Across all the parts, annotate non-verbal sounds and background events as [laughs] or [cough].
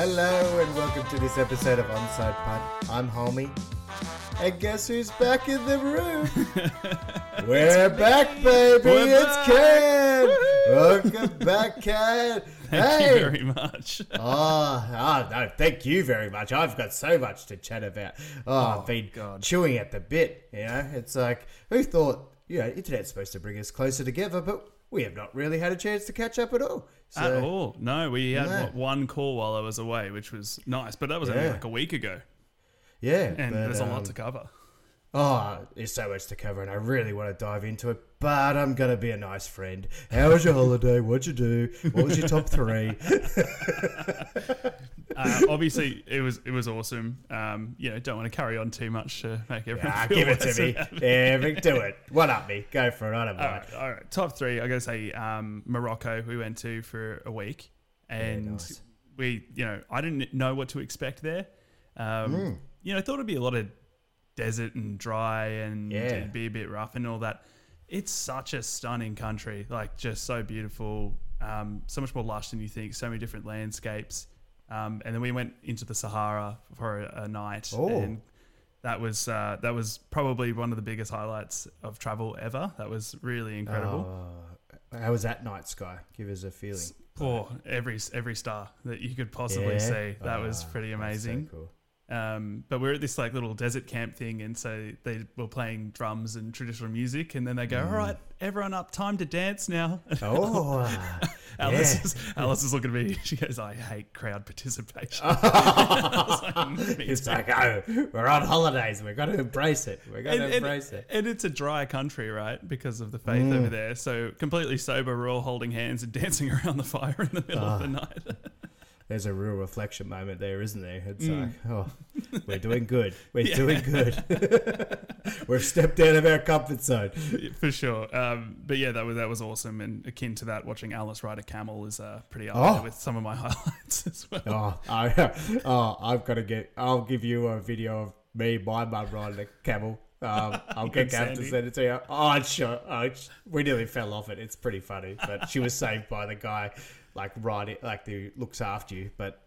Hello and welcome to this episode of Onside Punt. I'm Hulmy. And guess who's back in the room? [laughs] We're back, baby. We're it's back. Ken. Welcome back, [laughs] Ken. Thank hey. you very much. Oh, oh, no, thank you very much. I've got so much to chat about. Ah, oh, I've been God. chewing at the bit. You know, it's like, who thought, you know, internet's supposed to bring us closer together, but we have not really had a chance to catch up at all. So, At all. No, we had No. what, one call while I was away, which was nice, but that was only like a week ago. yeah. And but, there's a um, lot to cover. Oh, there's so much to cover, and I really want to dive into it. But I'm gonna be a nice friend. How was your holiday? What'd you do? What was your top three? [laughs] Uh, obviously, it was it was awesome. Um, you know, don't want to carry on too much to make everyone ah, give it to me. it. [laughs] Yeah, do it. One up me. Go for it. I don't All mind. right, all right. Top three. I gotta say, um, Morocco. We went to for a week, and nice. we, you know, I didn't know what to expect there. Um, Hmm. You know, I thought it'd be a lot of desert and dry, and Yeah. it'd be a bit rough and all that. It's such a stunning country, like just so beautiful, um, so much more lush than you think. So many different landscapes, um, and then we went into the Sahara for a, a night, Oh. and that was uh, that was probably one of the biggest highlights of travel ever. That was really incredible. Oh, how was that night sky? Give us a feeling. Oh, every every star that you could possibly Yeah? see. That was Ah, pretty that's so amazing. cool. Um, but we're at this like little desert camp thing, and so they were playing drums and traditional music, and then they go, "All right, everyone up, time to dance now." Oh, [laughs] Alice, yeah. is, Alice is looking at me. [laughs] She goes, "I hate crowd participation." [laughs] it's like, oh, we're on holidays. We've got to embrace it. We've got and, to and- embrace it. and it's a dry country, right? Because of the faith Mm. over there. So completely sober, we're all holding hands and dancing around the fire in the middle of the Ah. night. There's a real reflection moment there, isn't there? It's Mm. like, oh, we're doing good. We're [laughs] Yeah. doing good. [laughs] We've stepped out of our comfort zone. for sure. Um, but yeah, that was that was awesome, and akin to that, watching Alice ride a camel is uh, pretty up Oh. with some of my [laughs] highlights as well. Oh, I, oh, I've got to get. I'll give you a video of me, my mum riding a camel. Um, I'll get Gav to send it to you. Oh, sure. Oh, we nearly fell off it. It's pretty funny, but she was saved by the guy, like riding, like who looks after you. But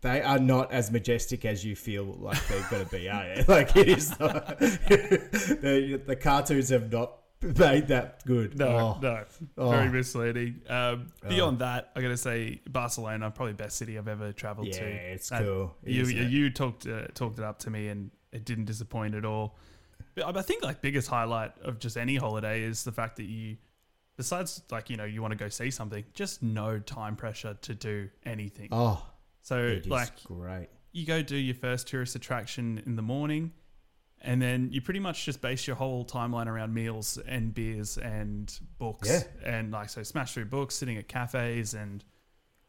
they are not as majestic as you feel like they're going to be, are you? [laughs] Like it is. Not, [laughs] the, the cartoons have not made that good. No, Oh. no, Oh. very misleading. Um, beyond that, I got to say Barcelona, probably best city I've ever traveled Yeah, to. Yeah, it's That- cool. You it? you talked uh, talked it up to me, and it didn't disappoint at all. But I think like biggest highlight of just any holiday is the fact that you, besides like you know you want to go see something, just no time pressure to do anything. Oh, so like great. you go do your first tourist attraction in the morning and then you pretty much just base your whole timeline around meals and beers and books Yeah. and like so smash through books sitting at cafes and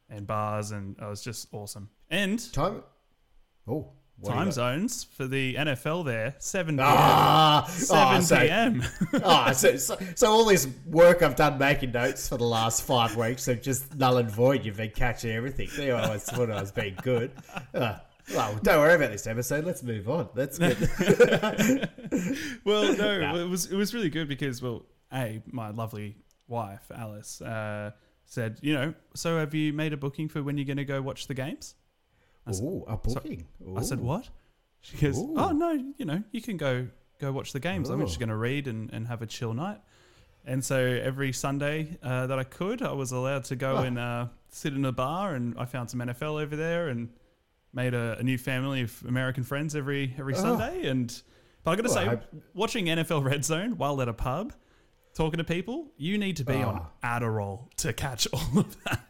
and bars and oh, it was just awesome and Time. Oh, what time zones for the NFL there 7 p.m. Ah, 7 oh, so, p.m. oh, so, so, so all this work I've done making notes for the last five weeks have just null and void. You've been catching everything. I was when I was being good. Uh, well, don't worry about this episode. Let's move on. That's good. [laughs] well, no, [laughs] Nah. it was it was really good because well, a my lovely wife Alice uh, said, you know, so have you made a booking for when you're going to go watch the games? Ooh, a booking. I said, what? She goes, Ooh. oh no, you know, you can go go watch the games. I'm Oh. just going to read and, and have a chill night. And so every Sunday uh, that I could, I was allowed to go Oh. and uh, sit in a bar, and I found some NFL over there, and made a, a new family of American friends every every Oh. Sunday. And but I got to Well, say, hope- watching NFL Red Zone while at a pub, talking to people, you need to be on Oh. Adderall to catch [laughs] all of that.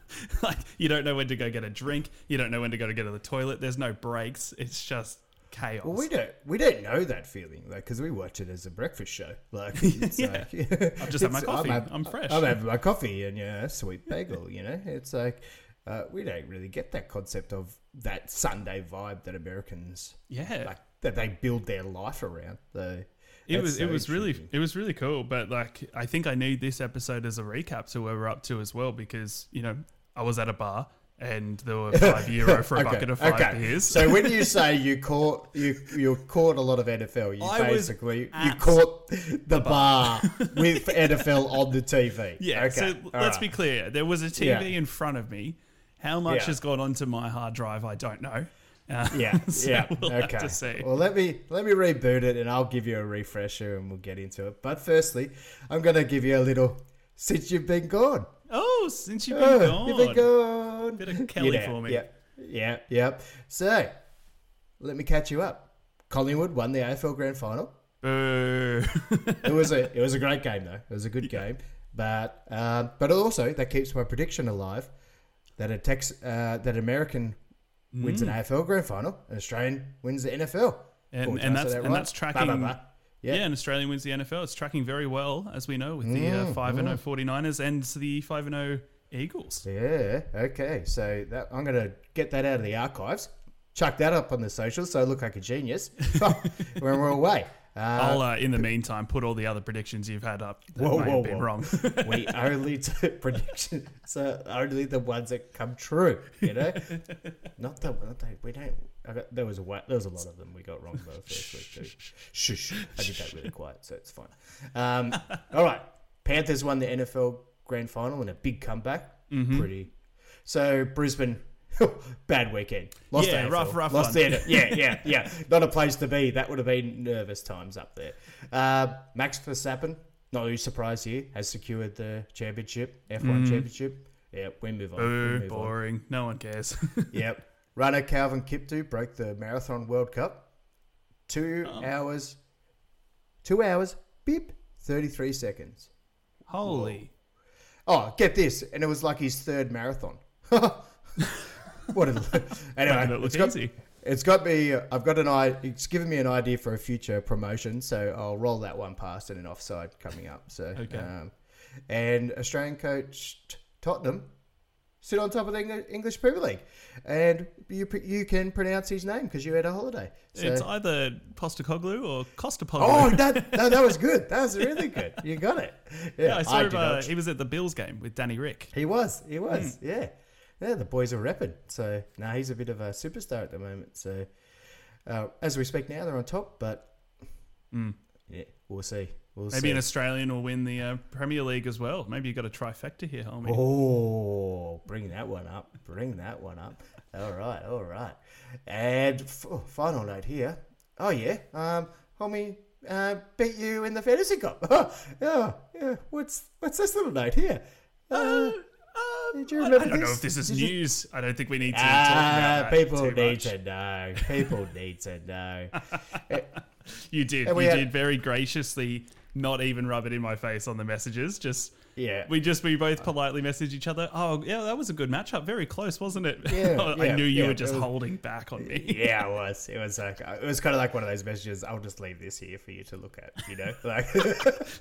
like you don't know when to go get a drink, you don't know when to go to get to the toilet. There's no breaks. It's just chaos. Well, we don't we don't know that feeling like because we watch it as a breakfast show. Like, [laughs] it's Yeah. like I've just had my coffee. hav- I'm fresh. I'm having my coffee and yeah, sweet bagel. You know, it's like uh, we don't really get that concept of that Sunday vibe that Americans yeah, like that they build their life around. The it that's was so it was really intriguing. it was really cool. But like, I think I need this episode as a recap to where we're up to as well because you know I was at a bar and there were [laughs] five euro for a Okay, bucket of five okay. beers. So when you [laughs] say you caught you you caught a lot of NFL, you I basically you caught the bar [laughs] with NFL on the TV. Yeah, Okay. so all let's right. be clear. There was a TV Yeah. in front of me, How much Yeah. has gone onto my hard drive, I don't know. Uh, Yeah, [laughs] so yeah. we'll okay. have to see. Well, let me let me reboot it, and I'll give you a refresher, and we'll get into it. But firstly, I'm going to give you a little since you've been gone. Oh, since you've been Oh, gone. You've been gone. Bit of Kelly Yeah, for me. Yeah, yeah, yeah. So, let me catch you up. Collingwood won the AFL Grand Final. Boo. It was a [laughs] it was a great game though. It was a good game, but um, but also that keeps my prediction alive that a Tex uh, that American wins an AFL Grand Final, and Australian wins the NFL. And- and that's- that and that's tracking- blah, blah. Yeah. Yeah. and Australia wins the NFL. It's tracking very well, as we know, with the uh, Mm, 5 and 0 49ers and the 5 and 0 Eagles. Yeah. Okay. So that I'm gonna get that out of the archives. Chuck that up on the socials so I look like a genius [laughs] when we're away. Uh, I'll, uh, in the meantime, put all the other predictions you've had up that Whoa, may whoa, have been whoa. wrong. [laughs] we only do [laughs] predictions, so only the ones that come true. You know, [laughs] not the not the, we don't. I got, there was a there was a lot of them we got wrong the first week too. Shush, I did that really quiet, so it's fine. Um, all right, Panthers won the NRL Grand Final in a big comeback. Mm-hmm. Pretty. So Brisbane. [laughs] Bad weekend. Lost Yeah, AFL. rough, rough Lost one. yeah, yeah, [laughs] yeah. Not a place to be. That would have been nervous times up there. Uh, Max Verstappen, not a surprise here, has secured the championship, F1 championship. Yeah, we move on. we Boo, move on. boring. No one cares. [laughs] Yep. Runner Kelvin Kiptum broke the Marathon World Cup. Two Oh. hours, two hours, beep, 33 seconds. Holy. Oh, get this. And it was like his third marathon. What a. Anyway, it it's got, easy. it's got me. I've got an eye. It's given me an idea for a future promotion, so I'll roll that one past and an offside coming up. So, Okay. um, and Australian coach Tottenham sit on top of the English Premier League, and you you can pronounce his name because you had a holiday. So, It's either Postecoglou or Costapoglu. oh, [laughs] that, that that was good. That was really good. You got it. Yeah, yeah, I saw him. did Uh, he was at the Bills game with Danny Ric. He was. He was. Hmm. Yeah. Yeah, the boys are repping. So now he's a bit of a superstar at the moment. So uh, as we speak now, they're on top, but yeah, we'll see. We'll. Maybe see. an Australian will win the uh, Premier League as well. Maybe you got a trifecta here, Hulmy. Oh, bring that one up. Bring that one up. All right, all right. And f- oh, final note here. Oh yeah, um, Hulmy, uh, beat you in the fantasy cup. [laughs] yeah, yeah. What's what's this little note here? Did you I, I don't know if this is Did you- news. I don't think we need to Ah, talk about that people need much. to know. People need to know. [laughs] You did. We you had- did very graciously not even rub it in my face on the messages. Just Yeah. we just we both uh, politely message each other. Oh yeah, that was a good matchup. Very close, wasn't it? Yeah, [laughs] I yeah, knew you yeah, were just was- holding back on me. [laughs] yeah, it [laughs] was. It was like it was kind of like one of those messages. I'll just leave this here for you to look at. You know, like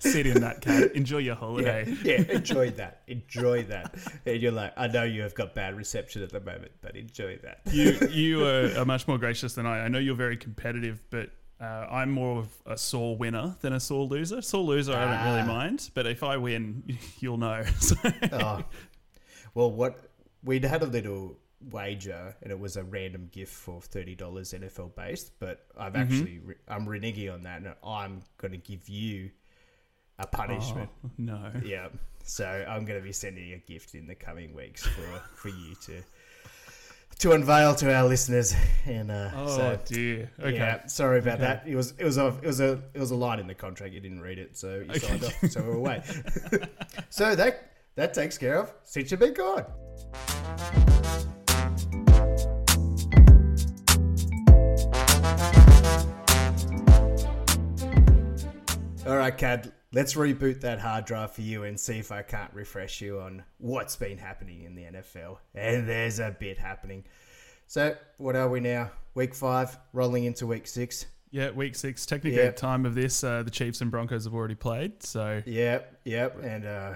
Sit in that cat. Enjoy your yeah, holiday. yeah. Enjoy that. Enjoy that. And you're like, I know you have got bad reception at the moment, but enjoy that. you you are, are much more gracious than I. I know you're very competitive, but uh, I'm more of a sore winner than a sore loser. Sore loser, I don't really Ah. mind, but if I win, [laughs] you'll know. So, oh. [laughs] Well, what we'd had a little wager, and it was a random gift for thirty dollars NFL based. But I've Mm-hmm. actually re- I'm reneging on that, and I'm going to give you a punishment. Oh, no. Yeah. So I'm going to be sending a gift in the coming weeks for for you to to unveil to our listeners. And uh, Oh so dear. Okay. yeah, sorry about Okay. that. It was it was a it was a it was a line in the contract. You didn't read it, so you signed off. So we're away. [laughs] so that that takes care of since you've been gone. All right, Kad. Let's reboot that hard drive for you and see if I can't refresh you on what's been happening in the NFL. And there's a bit happening. So, what are we now? Week five, rolling into week six. Yeah, week six. Technically, Yeah. at time of this, uh, the Chiefs and Broncos have already played. So Yep, yep. And uh,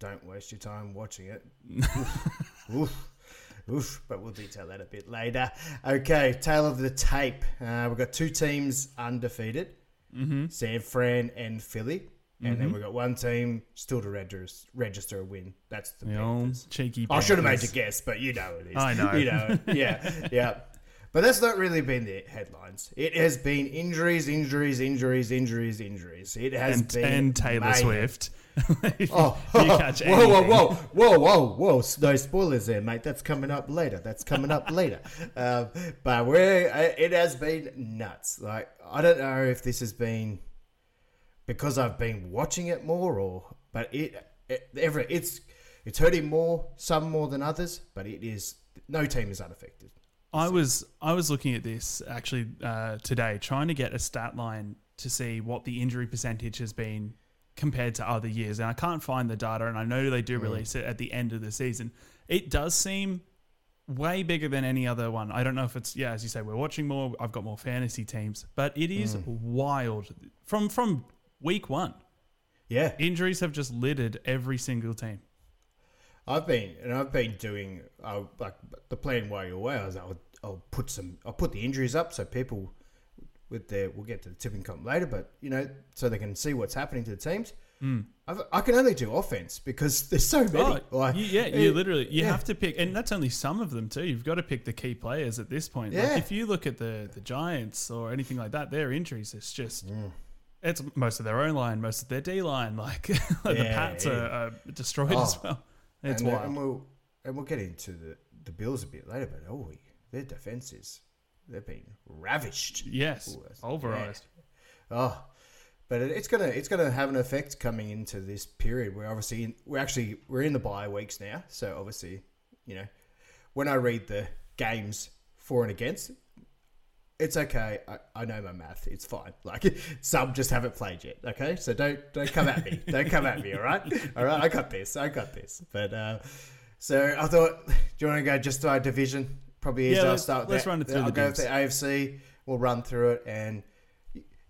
don't waste your time watching it. [laughs] oof, oof, oof. But we'll detail that a bit later. Okay, tail of the tape. Uh, we've got two teams undefeated mm-hmm. San Fran and Philly. And then we've got one team still to register, register a win. That's the the old Panthers. cheeky. I should have made Panthers. guess, but you know it is. I know. [laughs] You know it. Yeah, yeah. But that's not really been the headlines. It has been injuries, injuries, injuries, injuries, injuries. It has and, been and Taylor mayhem. Swift. [laughs] If Oh, you catch whoa, whoa, anything. whoa, whoa, whoa, whoa! No spoilers there, mate. That's coming up later. That's coming up later. [laughs] Um, but we're uh, it has been nuts. Like I don't know if this has been because I've been watching it more, or but it, it every it's it's hurting more some more than others. But it is no team is unaffected. I was I was looking at this actually uh, today, trying to get a stat line to see what the injury percentage has been compared to other years, and I can't find the data. And I know they do release it at the end of the season. It does seem way bigger than any other one. I don't know if it's yeah, as you say, we're watching more. I've got more fantasy teams, but it is wild from from week one. Yeah, Injuries have just littered every single team. I've been and I've been doing uh, like the plan while you're away. I was I'll, I'll put some I'll put the injuries up so people with their we'll get to the tipping comp later, but you know so they can see what's happening to the teams. Mm. I've, I can only do offense because [laughs] there's so many. Oh, like, you- yeah, you literally you yeah. have to pick, and that's only some of them too. You've got to pick the key players at this point. Yeah. Like if you look at the the Giants or anything like that, their injuries it's just it's most of their own line, most of their D line. Like [laughs] the Pats. Are, are destroyed as Oh. well. It's and, wild. and we'll and we'll get into the the Bills a bit later, but oh, their defense is they've been ravished. yes, Ooh, that's- pulverized. Oh, but it, it's gonna it's gonna have an effect coming into this period. We're obviously in, we're actually we're in the bye weeks now, so obviously, you know, when I read the games for and against, it's okay. I, I know my math. It's fine. [laughs] Like some just haven't played yet. Okay, so don't don't come at me. [laughs] don't come at me. All right, all right. I got this. I got this. But uh, so I thought, do you want to go just to our division? Probably easier. Yeah, I'll start. with let's that. run it through I'll the go with the AFC. We'll run through it, and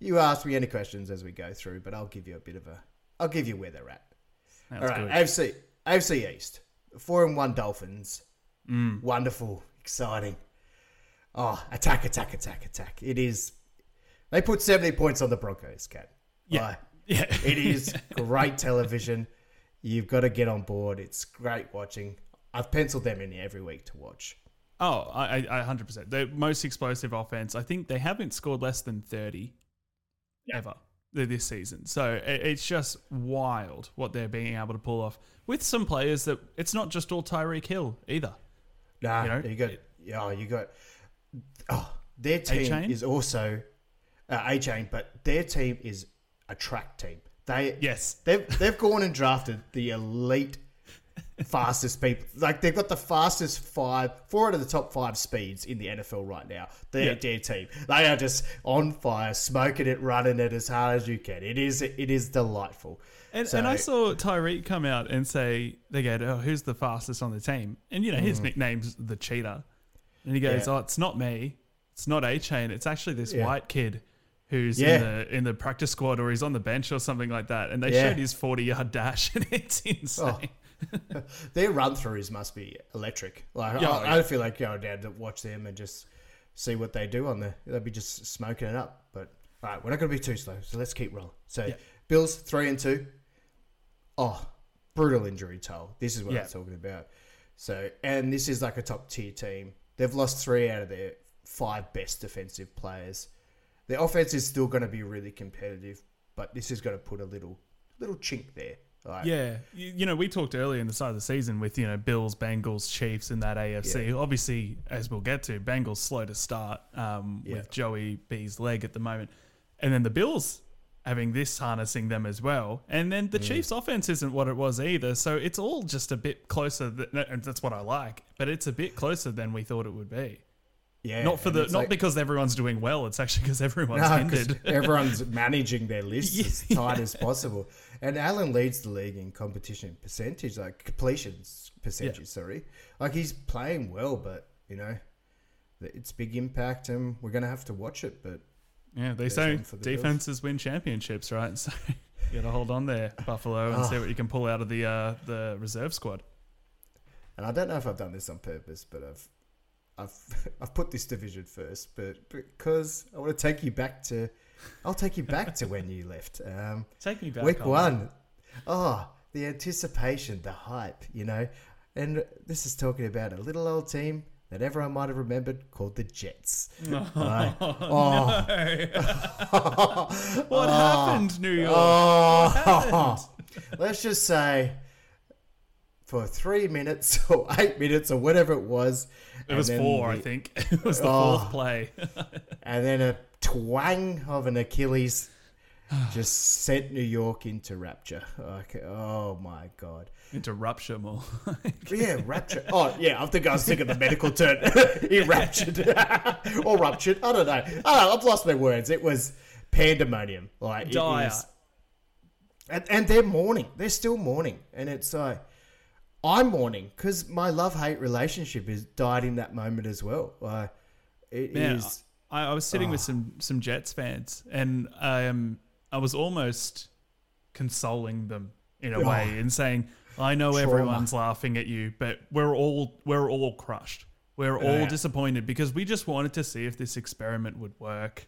you ask me any questions as we go through. But I'll give you a bit of a. I'll give you where they're at. That's All right, good. AFC AFC East, four and one Dolphins. Mm. Wonderful, exciting. Oh, attack, attack, attack, attack! It is. They put seventy points on the Broncos, cat. Yeah. Like, Yeah, [laughs] it is great television. You've got to get on board. It's great watching. I've penciled them in every week to watch. Oh, I, I, I 100%. The most explosive offense. I think they haven't scored less than 30 ever this season. So it's just wild what they're being able to pull off with some players that it's not just all Tyreek Hill either. Nah, You you, got. Oh, you got. Oh, their team Achane? is also uh, Achane, but their team is a track team. They Yes. they've they've gone and drafted the elite [laughs] fastest people. Like they've got the fastest five, four out of the top five speeds in the NFL right now. Their Yeah. their team, they are just on fire, smoking it, running it as hard as you can. It is it is delightful. And, So- and I saw Tyreek come out and say, they go, oh, who's the fastest on the team? And, you know, his nickname's the Cheetah. And he goes. Yeah. oh, it's not me. It's not Achane. It's actually this Yeah. white kid who's Yeah. in the in the practice squad or he's on the bench or something like that. And they Yeah. showed his 40-yard dash [laughs] and it's oh. insane. [laughs] Their run throughs must be electric. Like Yeah, I. I feel like going down to watch them and just see what they do on there. They'll be just smoking it up. But all right, we're not going to be too slow, so let's keep rolling. So Yeah. Bills three and two. Oh, brutal injury toll. This is what Yeah. I'm talking about. So and this is like a top tier team. They've lost three out of their five best defensive players. Their offense is still going to be really competitive, but this is going to put a little little chink there. Like, Yeah, you, you know, we talked earlier in the start of the season with you know Bills, Bengals, Chiefs in that AFC. Obviously, as we'll get to, Bengals slow to start um, Yeah. with Joey B's leg at the moment, and then the Bills having this harnessing them as well, and then Mm. the Chiefs' offense isn't what it was either. So it's all just a bit closer. Th- and that's what I like, but it's a bit closer than we thought it would be. yeah. not for the not like- because everyone's doing well. It's actually because everyone's No, ended. [laughs] everyone's managing their lists as Yeah. tight as possible. And Allen leads the league in competition percentage, like completions percentage. Sorry, like he's playing well, but you know, it's big impact, and we're gonna have to watch it. But Yeah, they say one for Bills. defenses win championships, right? [laughs] So you got to hold on there, Buffalo, and see Oh. what you can pull out of the uh, the reserve squad. and I don't know if I've done this on purpose, but I've I've [laughs] I've put this division first, but because I want to take you back to, I'll take you back to when you [laughs] left. Um, Take me back. Week Colin. one. Oh, the anticipation, the hype, you know. And this is talking about a little old team that everyone might have remembered called the Jets. [laughs] No. Right. [laughs] No. Oh. what [laughs] oh. happened, New York? Oh. Let's just say for three minutes or eight minutes or whatever it was. It was four, I think. It was the Oh. fourth play. And then a twang of an Achilles just sent New York into rapture. Oh my God. Into rupture more. [laughs] Yeah, rapture. Oh, yeah, I think I was thinking the medical term. [laughs] he raptured. [laughs] or ruptured. I don't know. I don't know. I've lost my words. It was pandemonium. Like, Dire. is- And, and they're mourning. They're still mourning. And it's like, I'm mourning because my love hate relationship has died in that moment as well. Like, it Man, is- I, I was sitting with Oh. some some Jets fans, and um, I was almost consoling them in a Oh. way and saying, "I know Trauma. everyone's laughing at you, but we're all we're all crushed. We're all Yeah. disappointed because we just wanted to see if this experiment would work,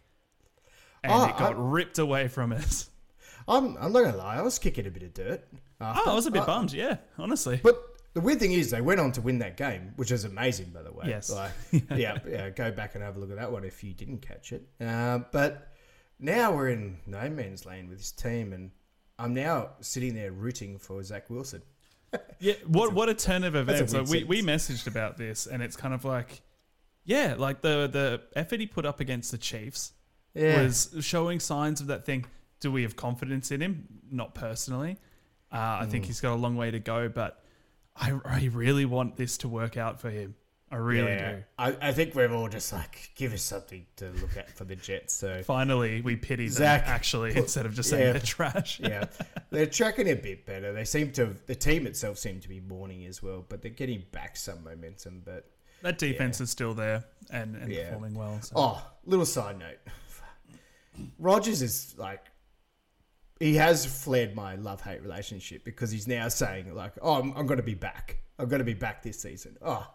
and Oh, it got I- ripped away from us. I'm, I'm not going to lie. I was kicking a bit of dirt. after. Oh, I was a bit I- bummed. Yeah, honestly. But the weird thing is, they went on to win that game, which is amazing, by the way. Yes. Like, [laughs] yeah, yeah. Go back and have a look at that one if you didn't catch it. Uh, but now we're in no man's land with this team, and I'm now sitting there rooting for Zach Wilson. [laughs] Yeah, what what a turn of events. Like we, we messaged about this, and it's kind of like, yeah, like the the effort he put up against the Chiefs Yeah. was showing signs of that thing. Do we have confidence in him? Not personally. Uh, I think Mm. he's got a long way to go, but I, I really want this to work out for him. I really yeah. do. I, I think we're all just like, give us something to look at for the Jets. So Finally, we pity Zach, them actually put- instead of just saying yeah. they're trash. [laughs] yeah, they're tracking a bit better. They seem to. The team itself seemed to be mourning as well, but they're getting back some momentum. But That defense is still there and, and Yeah. performing well. So. Oh, little side note. Rodgers is like he has flared my love hate relationship because he's now saying like, "Oh, I'm, I'm going to be back. I'm going to be back this season." Oh,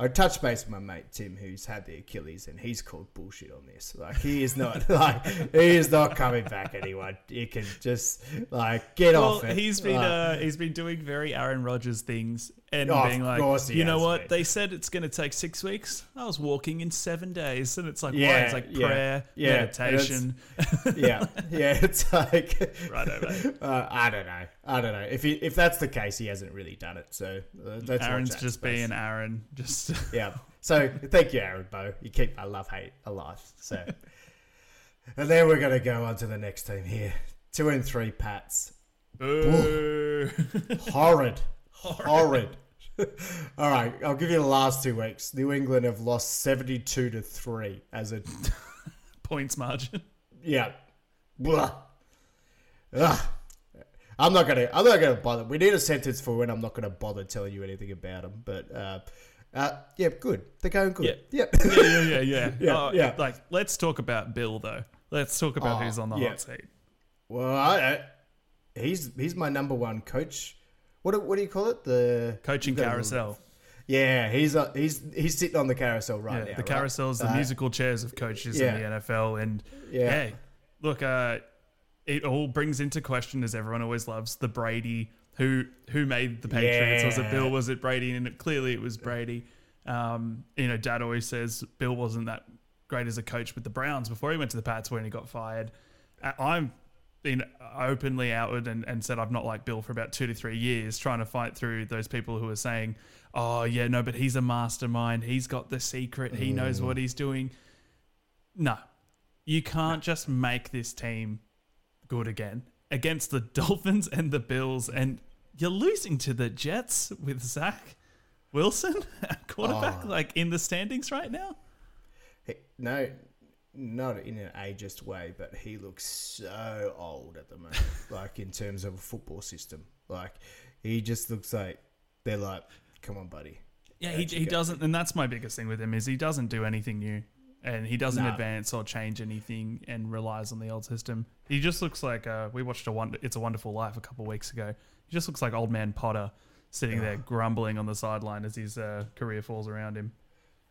I touched base with my mate Tim, who's had the Achilles, and he's called bullshit on this. Like, he is not [laughs] like he is not coming back. Anyone, you can just like get Well, off it. he's been Like, uh, he's been doing very Aaron Rodgers things and Oh, being like, you know what? been. They said it's going to take six weeks. I was walking in seven days, and it's like, Yeah, what? It's like yeah, prayer, yeah, meditation. [laughs] yeah, yeah. It's like [laughs] Right. Uh, I don't know. I don't know if he, if that's the case, he hasn't really done it. So uh, Aaron's just space. being Aaron. Just [laughs] yeah. So thank you, Aaron Bo. You keep my love hate alive. So, and then we're gonna go on to the next team here. Two and three Pats. Horrid, horrid. [laughs] All right, I'll give you the last two weeks. New England have lost seventy-two to three as a [laughs] points margin. Yeah. Blah. Ugh. I'm not gonna. I'm not gonna bother. We need a sentence for when I'm not gonna bother telling you anything about them. But uh, uh, yeah, good. They're going good. Yep. yeah, yeah, yeah, [laughs] yeah. Yeah, Oh, yeah. Like, let's talk about Bill though. Let's talk about Oh, who's on the yeah. hot seat. well, I, I, he's he's my number one coach. What do- what do you call it? The Coaching the- carousel. Yeah, he's uh, he's he's sitting on the carousel right Yeah, now. the right? carousel's the Uh, musical chairs of coaches yeah. in the NFL, and Yeah. hey, look, uh, it all brings into question, as everyone always loves, the Brady who who made the Patriots. Was it Bill? Was it Brady? And it, clearly, it was Brady. Um, you know, Dad always says Bill wasn't that great as a coach with the Browns before he went to the Pats when he got fired. I'm been openly outward and, and said I've not liked Bill for about two to three years, trying to fight through those people who are saying, "Oh yeah, no, but he's a mastermind. He's got the secret. He knows what mm. he's doing." No, you can't just make this team good again against the [laughs] Dolphins and the Bills, and you're losing to the Jets with Zach Wilson [laughs] at quarterback, Oh. like in the standings right now. He- no, not in an ageist way, but he looks so old at the moment. [laughs] like in terms of a football system, like he just looks like they're like, "Come on, buddy." Yeah, he, he go? doesn't, and that's my biggest thing with him is he doesn't do anything new, and he doesn't Nah. advance or change anything, and relies on the old system. He just looks like uh, we watched a wonder, It's a Wonderful Life a couple weeks ago. He just looks like old man Potter sitting there grumbling on the sideline as his uh, career falls around him.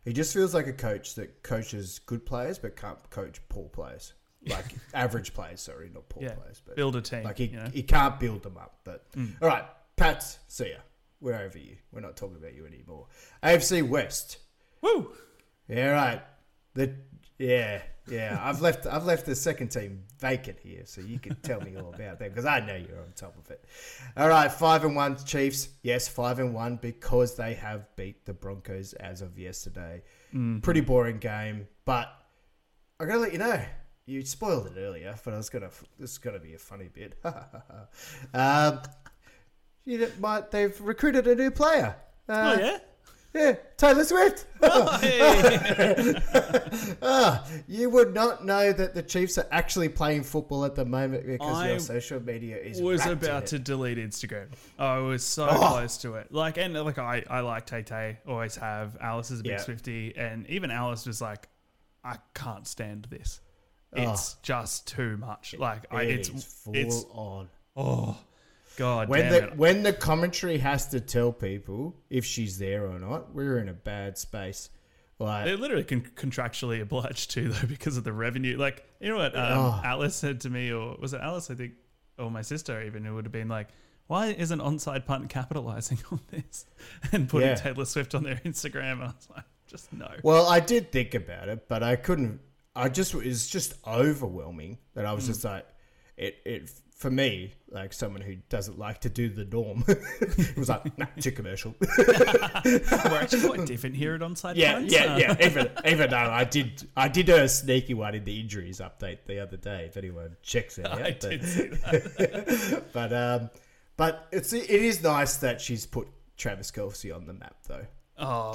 He just feels like a coach that coaches good players but can't coach poor players, like [laughs] average players. Sorry, not poor Yeah, players, but build a team. like he you know? He can't build them up. But hmm. all right, Pats, see ya. We're over you. We're not talking about you anymore. AFC West. Woo! Yeah, right. The yeah, yeah. I've left I've left the second team vacant here, so you can tell me all about that because I know you're on top of it. All right, five and one Chiefs. Yes, five and one because they have beat the Broncos as of yesterday. Pretty boring game, but I gotta let you know. You spoiled it earlier, but I was gonna. This is gonna be a funny bit. [laughs] um, you know, might they've recruited a new player. Uh, oh yeah. Yeah, Taylor Swift. [laughs] Oh. [laughs] Ah, you would not know that the Chiefs are actually playing football at the moment because I your social media is was wrapped in about it. to delete Instagram. I was so Oh. close to it. Like and like I, I like Tay Tay, always have. Alice is a big Yeah. Swifty, and even Alice was like, I can't stand this. Oh. It's just too much. Like I, It it's is full it's on. oh god When damn the it. when the commentary has to tell people if she's there or not, we're in a bad space. Like They're literally con- contractually obliged to though [laughs] because of the revenue. Like you know what um, Oh. Alice said to me, or was it Alice? I think, or my sister even, who would have been like, "Why isn't onside punt capitalizing on this [laughs] and putting Yeah. Taylor Swift on their [laughs] Instagram?" And I was like, "Just no." Well, I did think about it, but I couldn't. I just it was just overwhelming that I was Mm. just like, it. It for me, like someone who doesn't like to do the norm, [laughs] it was like, nah, too commercial. [laughs] We're actually quite [laughs] different here at onside yeah, punts. yeah, yeah. Even even though I did, I did a sneaky one in the injuries update the other day. If anyone checks it out, I but- did see that. but um, but it's it is nice that she's put Travis Kelce on the map though. Oh,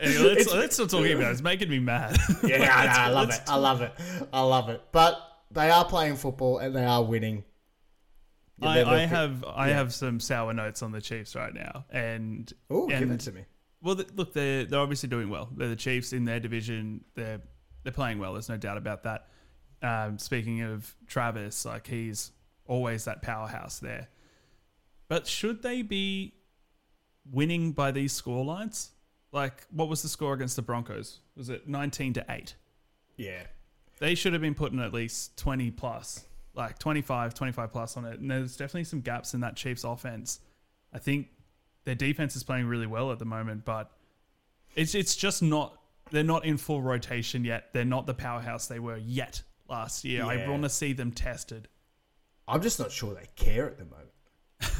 anyway, let's, let's stop talking about it. It's making me mad. Yeah, I, know, I love it. I love it. I love it. But they are playing football and they are winning. I, I have I have some sour notes on the Chiefs right now, and Oh, give it to me. Well, th- look, they're they're obviously doing well. They're the Chiefs in their division. They're they're playing well. There's no doubt about that. Um, speaking of Travis, like he's always that powerhouse there. But should they be winning by these score lines? Like, what was the score against the Broncos? Was it 19 to 8? Yeah. They should have been putting at least 20 plus, like 25, 25 plus on it. And there's definitely some gaps in that Chiefs offense. I think their defense is playing really well at the moment, but it's it's just not they're not in full rotation yet. They're not the powerhouse they were yet last year. I want to see them tested. I'm just not sure they care at the moment.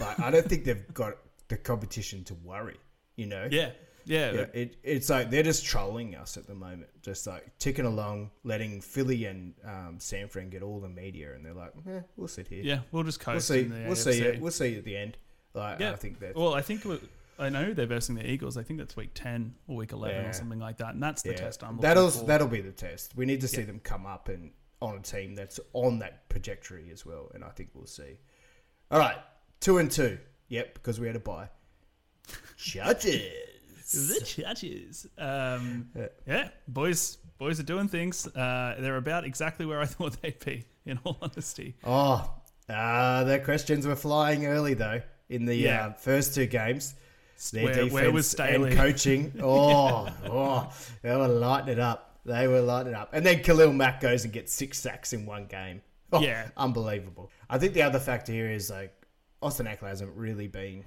Like, I don't think they've got the competition to worry, you know? Yeah. Yeah. Yeah, it, it's like they're just trolling us at the moment, just like ticking along, letting Philly and um, San Fran get all the media, and they're like, "Yeah, we'll sit here, Yeah, we'll just coast. we'll see, we'll see, it. we'll see at the end." Like, Yeah. I think that Well, I think I know they're versing the Eagles. I think that's week ten or week eleven Yeah. or something like that, and that's the Yeah, test I'm that'll for. that'll be the test. We need to see them come up and on a team that's on that trajectory as well, and I think we'll see. All right, two and two. Yep, because we had a bye. [laughs] Judges. The judges. Um, Yeah. yeah, boys, boys are doing things. Uh, they're about exactly where I [laughs] thought they'd be. In all honesty, Oh, uh, their questions were flying early though in the Yeah. uh, first two games. Their Where- defense where was Staley? and coaching. [laughs] Oh, oh, they were lighting it up. They were lighting it up. And then Khalil Mack goes and gets six sacks in one game. Oh, Yeah. unbelievable. I think the other factor here is like Austin Ekeler hasn't really been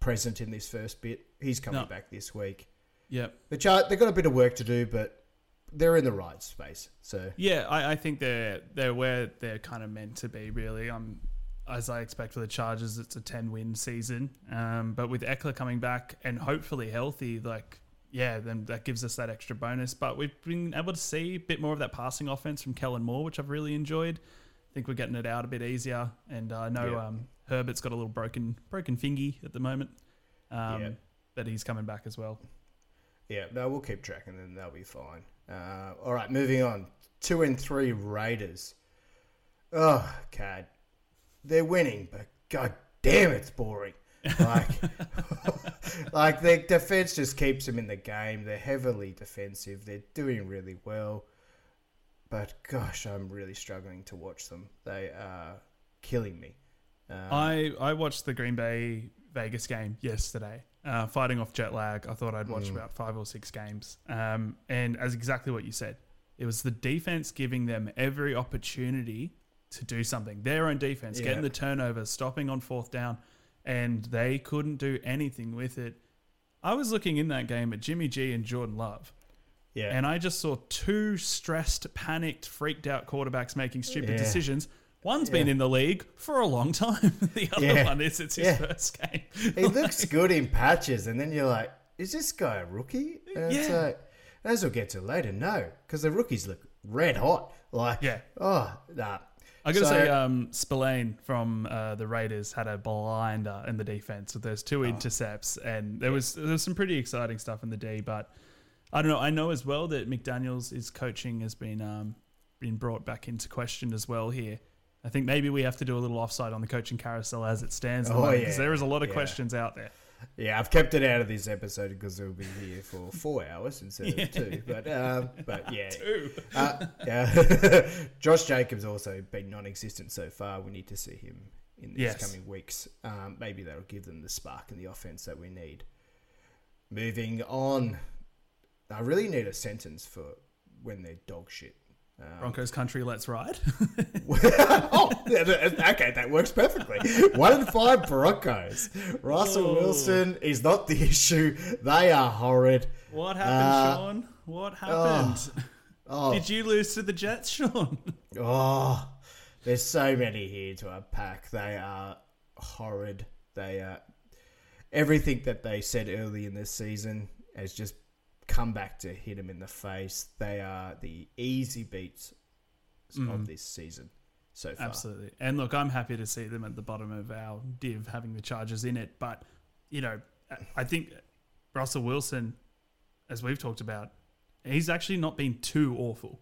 present in this first bit. He's coming No. back this week. yep. The chart they've got a bit of work to do, but they're in the right space. So Yeah, I, I think they're they're where they're kind of meant to be. Really, um, as I expect for the Chargers, it's a ten win season. Um, but with Ekeler coming back and hopefully healthy, like yeah, then that gives us that extra bonus. But we've been able to see a bit more of that passing offense from Kellen Moore, which I've really enjoyed. I think we're getting it out a bit easier, and I know Yeah. um, Herbert's got a little broken broken fingy at the moment, um, Yeah. but he's coming back as well. Yeah, no, we'll keep tracking them. They'll be fine. Uh, all right, moving on. Two and three Raiders. Oh, God. They're winning, but god damn, it's boring. Like, [laughs] [laughs] like their defense just keeps them in the game. They're heavily defensive. They're doing really well. But gosh, I'm really struggling to watch them. They are killing me. Um, I I watched the Green Bay Vegas game yesterday, uh, fighting off jet lag. I thought I'd watch Mm. about five or six games, um, and as exactly what you said, it was the defense giving them every opportunity to do something. Their own defense, Yeah. getting the turnovers, stopping on fourth down, and they couldn't do anything with it. I was looking in that game at Jimmy G and Jordan Love. Yeah. And I just saw two stressed, panicked, freaked out quarterbacks making stupid Yeah. decisions. One's been in the league for a long [laughs] time. the other Yeah. one is it's his Yeah. first game. he [laughs] looks good in patches, and then you're like, is this guy a rookie? And it's Yeah. like, as we'll get to later, no, because the rookies look red hot. Like, Yeah. oh, nah. I gotta So- say, um, Spillane from uh, the Raiders had a blinder in the defense with those Oh. two intercepts, and there was there was some pretty exciting stuff in the D. But I don't know. I know as well that McDaniel's his coaching has been um, been brought back into question as well here. I think maybe we have to do a little offside on the coaching carousel as it stands, Oh, because yeah. there is a lot of Yeah. questions out there. Yeah, I've kept it out of this episode because we'll be here for four hours instead of [laughs] two. But um, but yeah, [laughs] Uh, yeah. [laughs] Josh Jacobs also been non-existent so far. We need to see him in these Yes. coming weeks. Um, maybe that'll give them the spark and the offense that we need. Moving on, I really need a sentence for when they're dog shit. Um, Broncos country, let's ride. [laughs] [laughs] oh, okay, that works perfectly. One in five Broncos. Russell Oh. Wilson is not the issue. They are horrid. what happened, Uh, Sean? What happened? Oh, [laughs] Did you lose to the Jets, Sean? oh, there's so many here to unpack. They are horrid. They are everything that they said early in this season has just come back to hit them in the face. They are the easy beats of mm. this season so far. Absolutely. And look, I'm happy to see them at the bottom of our div having the Chargers in it. But, you know, I think Russell Wilson, as we've talked about, he's actually not been too awful.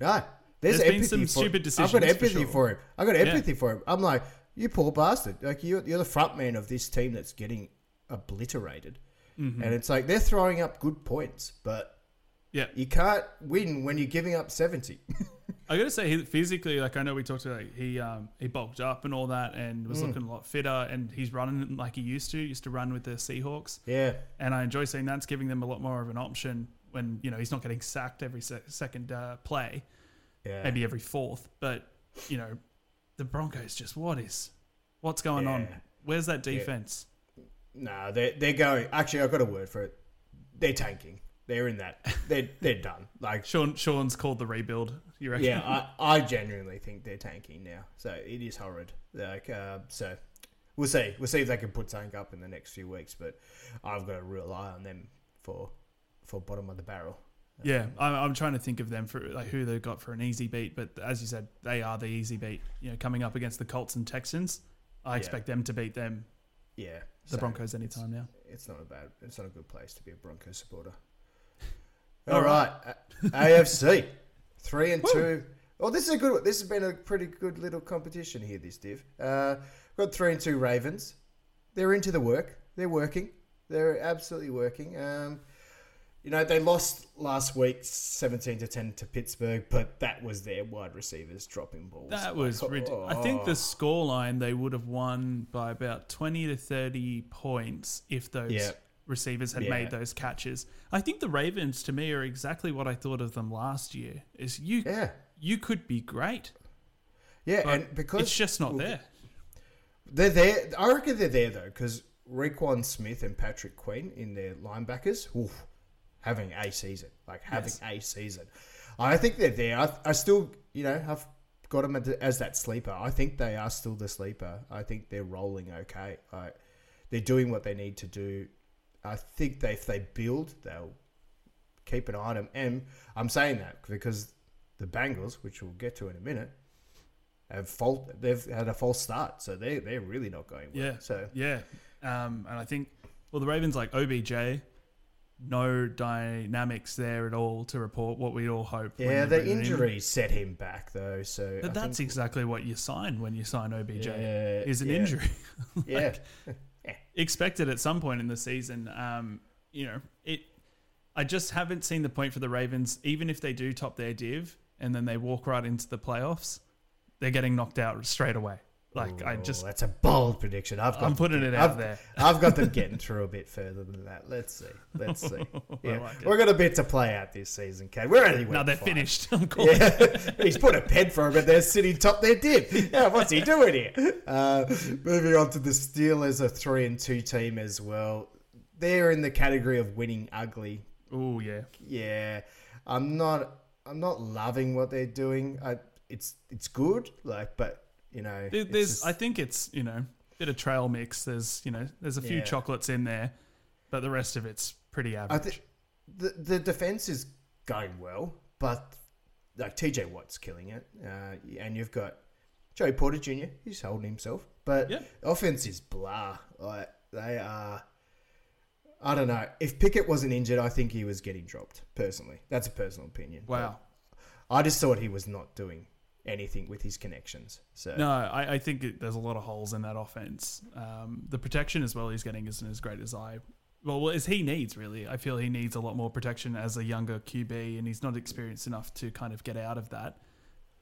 No, there's, There's been empathy some for, stupid I've decisions got for empathy sure. for, him. I've got empathy for him. I'm like, you poor bastard. Like you're, you're the front man of this team that's getting obliterated, Mm-hmm. and it's like they're throwing up good points, but Yeah. you can't win when you're giving up seventy. [laughs] I got to say, he, physically, like I know we talked about, he um, he bulked up and all that and Mm. was looking a lot fitter and he's running like he used to. He used to run with the Seahawks. yeah, And I enjoy seeing that's giving them a lot more of an option when, you know, he's not getting sacked every se- second uh, play. yeah, maybe every fourth. But you know, the Broncos just what is what's going on? Where's that defense? No, they're they're going. Actually, I've got a word for it. They're tanking. They're in that. They're they're done. Like Sean Sean's called the rebuild. You reckon? Yeah, I, I genuinely think they're tanking now. So it is horrid. Like, uh, so we'll see. We'll see if they can put something up in the next few weeks. But I've got a real eye on them for for bottom of the barrel. Yeah, I'm, I'm trying to think of them for like who they've got for an easy beat, but as you said, they are the easy beat. You know, coming up against the Colts and Texans, I expect them to beat them, Yeah, the so Broncos, anytime now. It's not a bad. It's not a good place to be a Broncos supporter. [laughs] All right, AFC three and two. Oh, this is a good. one. This has been a pretty good little competition here. This div. Uh, got three and two Ravens. They're into the work. They're working. They're absolutely working. Um, you know, they lost last week, seventeen to ten to Pittsburgh, but that was their wide receivers dropping balls. That was Like, ridiculous. I oh. think the oh. scoreline they would have won by about twenty to thirty points if those Yeah. receivers had Yeah. made those catches. I think the Ravens, to me, are exactly what I thought of them last year. Is you Yeah, you could be great, yeah, and because it's just not there. They're there. I reckon they're there though, because Roquan Smith and Patrick Queen in their linebackers, oof, having a season, like having Yes. a season. I think they're there. I, I still, you know, I've got them as, that sleeper. I think they are still the sleeper. I think they're rolling okay. I, they're doing what they need to do. I think they, if they build, they'll keep an eye on them. And I'm saying that because the Bengals, which we'll get to in a minute, have fault. They've had a false start, so they they're really not going well. Yeah. So Yeah, um, and I think well, the Ravens like OBJ, no dynamics there at all to report. What we all hope. yeah, the bring in. injury set him back though. So But I that's think- exactly what you sign when you sign OBJ. Yeah, is an yeah. injury. [laughs] yeah. expected at some point in the season. Um, you know, it. I just haven't seen the point for the Ravens. Even if they do top their div and then they walk right into the playoffs, they're getting knocked out straight away. Like I just, that's a bold prediction. I've got I'm putting it out I've, there. I've got them [laughs] getting through a bit further than that. Let's see. Let's see. [laughs] Yeah, like we're got a bit to play out this season, Kate. We're only No, they're five. finished. [laughs] I'm calling. Yeah, he's put a pen for him, and they're sitting top their dip. Yeah, what's he doing here? Uh, moving on to the Steelers, a three and two team as well. they're in the category of winning ugly. Oh yeah. Yeah, I'm not. I'm not loving what they're doing. I, it's it's good, like, but you know, There- There's, just- I think it's you know, bit of trail mix. There's you know, there's a few Yeah. chocolates in there, but the rest of it's pretty I average. think the the defense is going well, but like TJ Watt's killing it, uh, and you've got Joey Porter Jr. He's holding himself, but Yeah. offense is blah. Like they are. I don't know. If Pickett wasn't injured, I think he was getting dropped. Personally, that's a personal opinion. wow. I just thought he was not doing anything with his connections. So No, I, I think it, there's a lot of holes in that offense. Um, the protection as well he's getting isn't as great as I. Well, as he needs really. I feel he needs a lot more protection as a younger QB, and he's not experienced enough to kind of get out of that.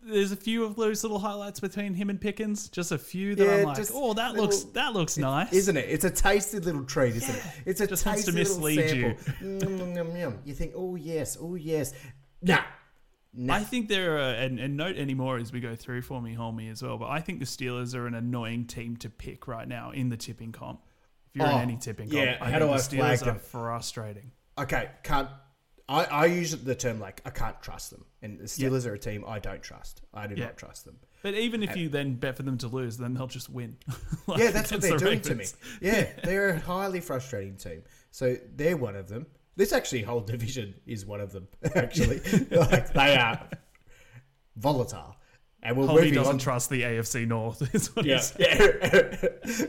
There's a few of those little highlights between him and Pickens, just a few that Yeah, I'm like, oh, that little- looks that looks nice. Isn't it? It's a tasty little treat, isn't it? It's a just to tasty little mislead you. sample. Yum. You think, oh yes, oh yes. Nah, nah. I think there are, and, and note anymore as we go through for me, Hulmy, as well. But I think the Steelers are an annoying team to pick right now in the tipping comp. If you're Oh, in any tipping comp, yeah, I how think do I flag Steelers are them? frustrating. okay, can't. I, I use the term like I can't trust them, and the Steelers are a team I don't trust. I do Yeah. not trust them. But even if you then bet for them to lose, then they'll just win. [laughs] Like yeah, that's what they're the doing to me. Ravens. Yeah, [laughs] they're a highly frustrating team. So they're one of them. This actually whole division is one of them. [laughs] Actually, like they are volatile, and we're moving doesn't on. trust the AFC North. [laughs] Is what Yeah, yeah.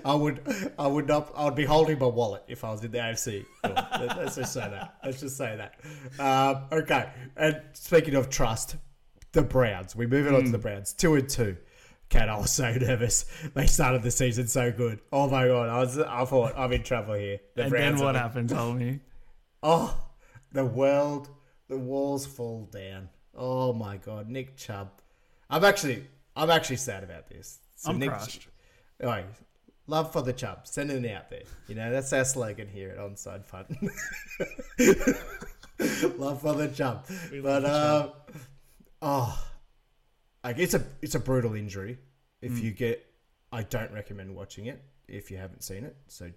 [laughs] I would, I would not. I would be holding my wallet if I was in the AFC. Let's just say that. Let's just say that. Um, okay. And speaking of trust, the Browns. We're moving on to the Browns. Two and two. Kad, I was so nervous. They started the season so good. Oh my god, I was. I thought I'm in trouble here. The And then what happened? happened, Hulmy? Oh, the world, the walls fall down. Oh my god, Nick Chubb. I'm actually, I'm actually sad about this. So I'm Nick, crushed. Oh, love for the Chubb. Sending it out there. You know, that's our slogan here at Onside Fun. [laughs] love for the Chubb. We But the um, oh, like it's a it's a brutal injury. If Mm. you get, I don't recommend watching it if you haven't seen it. So.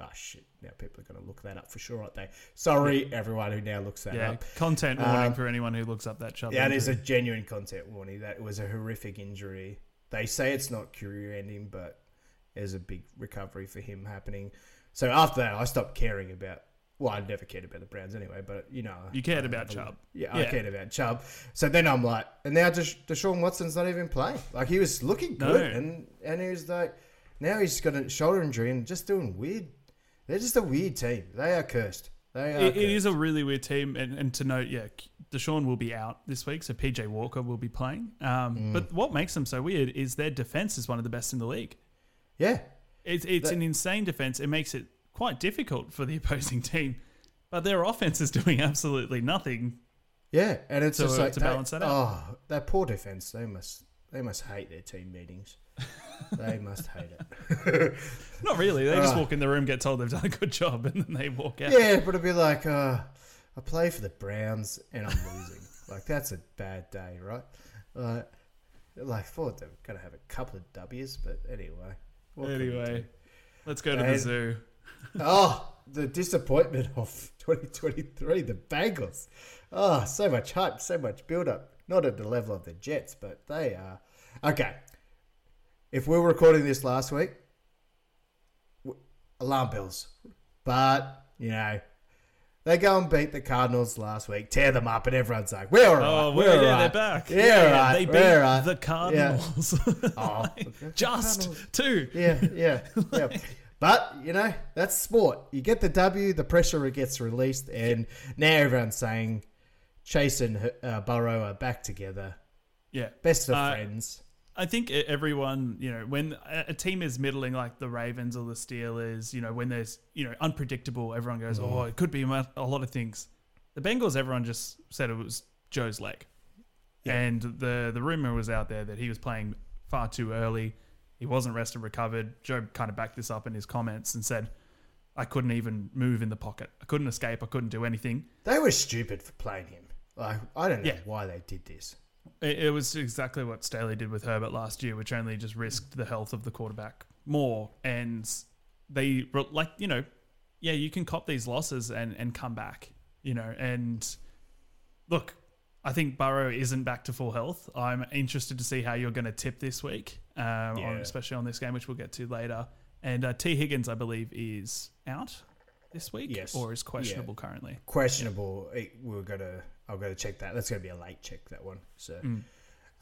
Oh shit! Now people are going to look that up for sure, aren't they? Sorry, everyone who now looks that Yeah, up. content warning Um, for anyone who looks up that Chubb. Yeah, it is a genuine content warning. That was a horrific injury. They say it's not career ending, but there's a big recovery for him happening. So after that, I stopped caring about. Well, I never cared about the Browns anyway, but you know, You cared I- about I- Chubb. Yeah, I cared about Chubb. So then I'm like, and now Desha- Deshaun Watson's not even playing. Like he was looking No. good, and and he was like, now he's got a shoulder injury and just doing weird. They're just a weird team. They are cursed. They are. It, it is a really weird team, and, and to note, yeah, Deshaun will be out this week, so PJ Walker will be playing. Um, Mm. But what makes them so weird is their defense is one of the best in the league. Yeah, It's it's That- an insane defense. It makes it quite difficult for the [laughs] opposing team, but their offense is [laughs] doing absolutely nothing. Yeah, and it's To, just uh, like to they- balance that out. Oh, that poor defense. They must. They must hate their team meetings. [laughs] they must hate it. [laughs] Not really. They just Ah. walk in the room, get told they've done a good job, and then they walk out. yeah, but it'd be like, uh, I play for the Browns and I'm losing. [laughs] like that's a bad day, right? Uh, like thought they were gonna have a couple of W's, but anyway. what can we Anyway, let's go to the zoo. oh, the disappointment of 2023, the Bengals. Oh, so much hype, so much build up. Not at the level of the Jets, but they are. Okay. If we were recording this last week, alarm bells. But, you know, they go and beat the Cardinals last week, tear them up, and everyone's like, we're all right. Oh, we're yeah, right. they're back. Yeah, right, they beat we're right. the Cardinals. [laughs] Oh, [laughs] the Just Cardinals. two. Yeah, yeah, yeah. But you know that's sport. You get the W, the pressure gets released, and now everyone's saying Chase and uh, Burrow are back together, Yeah. best of Uh, friends. I think everyone, you know, when a team is middling like the Ravens or the Steelers, you know, when there's, you know, unpredictable, everyone goes, Mm. oh, it could be a a lot of things. The Bengals, everyone just said it was Joe's leg. Yeah. And the, the rumor was out there that he was playing far too early. He wasn't rested, recovered. Joe kind of backed this up in his comments and said, I couldn't even move in the pocket. I couldn't escape. I couldn't do anything. They were stupid for playing him. Like I don't know Yeah. why they did this. It, it was exactly what Staley did with Herbert last year, which only just risked the health of the quarterback more. And they, like, you know, yeah, you can cop these losses and and come back, you know. And look, I think Burrow isn't back to full health. I'm interested to see how you're going to tip this week, um, on, especially on this game, which we'll get to later. And uh, Tee Higgins, I believe, is out this week, Yes. or is questionable currently. questionable. We're gonna. I'll go to check that. That's gonna be a late check that one. So Mm.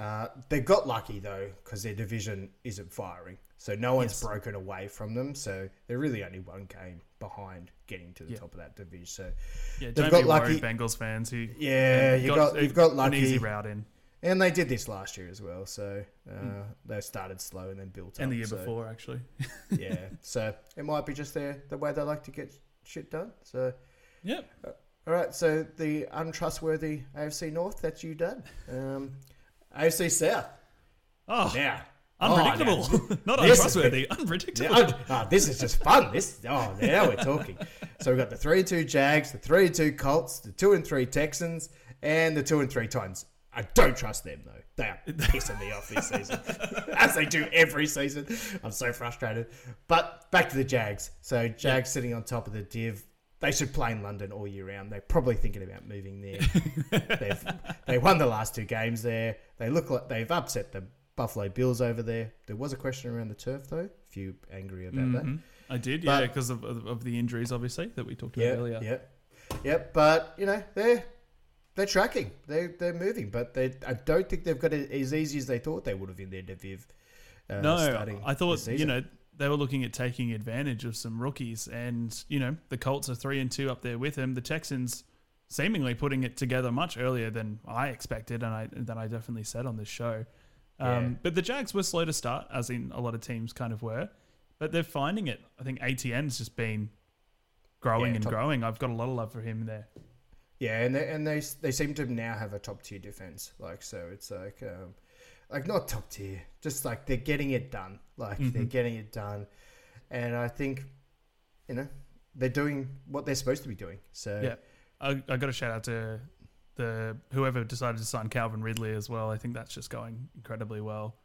uh, they got lucky though because their division isn't firing, so no one's Yes. broken away from them. So they're really only one game behind getting to the Yeah. top of that division. So Yeah, They've don't got be worried, Bengals fans. Who yeah, you got, you've got lucky, an easy route in, and they did this last year as well. So uh, they started slow and then built and up. And the year so, before actually. yeah. So it might be just their the way they like to get shit done. So. Yep. All right, so the untrustworthy AFC North, that's you done. Um, AFC South. Oh, Now. unpredictable. Oh, now- [laughs] Not This is untrustworthy. [laughs] Yeah, Unpredictable. un- oh, this is just fun. This oh now we're talking. So we've got the three and two Jags, the three and two Colts, the two and three Texans, and the two and three Titans. I don't trust them though. They are [laughs] pissing me off this season, as they do every season. I'm so frustrated. But back to the Jags. So Jags sitting on top of the div. They should play in London all year round. They're probably thinking about moving there. they've they won the last two games there. They look like they've upset the Buffalo Bills over there. There was a question around the turf though. If you angry about that. Mhm. I did, But- yeah, because of, of, the injuries, obviously, that we talked about Yeah, earlier. yeah, yeah. But you know they're they're tracking. They they're moving, but they I don't think they've got it as easy as they thought they would have in their Diviv. Uh, No, starting I thought you know they were looking at taking advantage of some rookies, and you know the Colts are three and two up there with them. The Texans seemingly putting it together much earlier than I expected, and I than I definitely said on this show. Um, Yeah. But the Jags were slow to start, as in a lot of teams kind of were, but they're finding it. I think ATN's just been growing Yeah, and top- growing. I've got a lot of love for him there. Yeah, and they, and they they seem to now have a top tier defense. Like so, it's like um, like not top tier, just like they're getting it done. Like they're Mhm. getting it done, and I think you know they're doing what they're supposed to be doing. So Yeah. I, I got a shout out to the whoever decided to sign Calvin Ridley as well. I think that's just going incredibly well.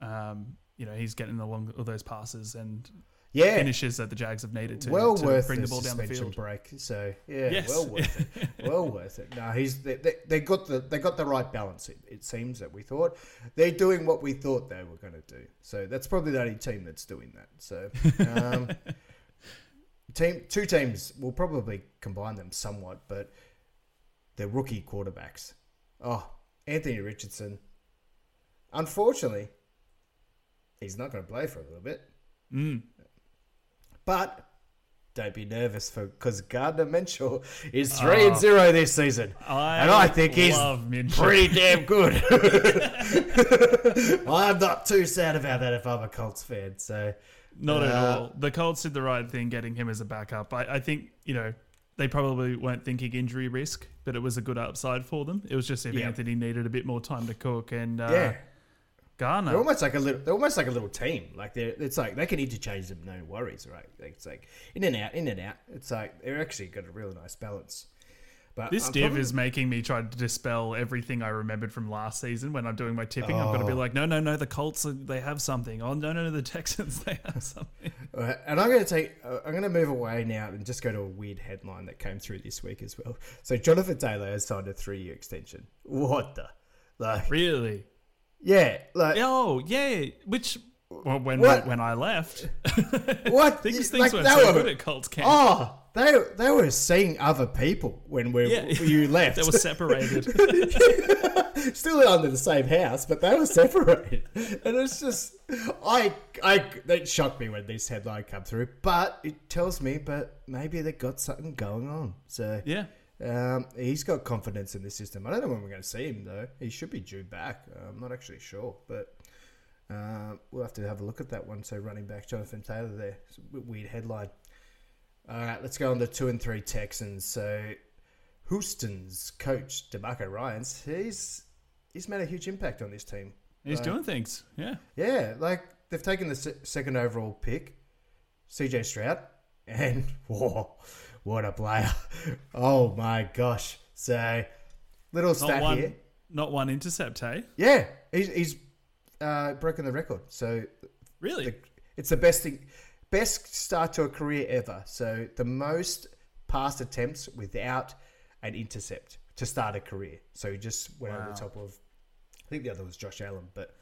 Um, you know, he's getting along all those passes and yeah, finishes that the Jags have needed to, well to worth bring the, the ball down the field. break. So yeah, Yes. well worth it. well [laughs] worth it. No, he's they, they, they got the they got the right balance. It, it seems that we thought they're doing what we thought they were going to do. So that's probably the only team that's doing that. So um, [laughs] team two teams will probably combine them somewhat, but they're rookie quarterbacks. Oh, Anthony Richardson. Unfortunately, he's not going to play for a little bit. Mm. But don't be nervous for because Gardner Minshew is three and zero this season, I and I think he's Minshew. pretty damn good. [laughs] I'm not too sad about that if I'm a Colts fan. So Not at Uh, all. The Colts did the right thing getting him as a backup. I, I think, you know, they probably weren't thinking injury risk, but it was a good upside for them. It was just if Yeah. Anthony needed a bit more time to cook and uh, yeah, Gardner. they're almost like a little. They're almost like a little team. Like they're. It's like they can interchange them, no worries, right? It's like in and out, in and out. It's like they're actually got a really nice balance. But This I'm div probably- is making me try to dispel everything I remembered from last season when I'm doing my tipping. I'm going to be Oh. like, no, no, no, the Colts, they have something. Oh, no, no, the Texans, [laughs] they have something. And I'm going to take. I'm going to move away now and just go to a weird headline that came through this week as well. So Jonathan Taylor has signed a three-year extension. What the? Like, Really? Yeah, like Oh, yeah. Which, well, when, What? when I left, [laughs] what? things, Like, things weren't they so were- good at Colts camp. Oh, they they were seeing other people when we Yeah. you left. They were separated. [laughs] Still under the same house, but they were separated. And it's just, I, I, that shocked me when this headline come through. But it tells me, but maybe they got something going on. So yeah. Um, he's got confidence in the system. I don't know when we're going to see him though. He should be due back. Uh, I'm not actually sure, but uh, we'll have to have a look at that one. So running back Jonathan Taylor there. Weird headline. All right, let's go on the two and three Texans. So Houston's coach DeMeco Ryans, he's he's made a huge impact on this team. He's Like, doing things. Yeah. yeah, like they've taken the se- second overall pick, CJ Stroud, and [laughs] whoa, what a player! [laughs] Oh my gosh! So little Not stat one, here. not one intercept, hey? Yeah, he's, he's uh, broken the record. So Really? the, it's the best thing, best start to a career ever. So the most pass attempts without an intercept to start a career. So he just went over the top of. I think the other was Josh Allen, but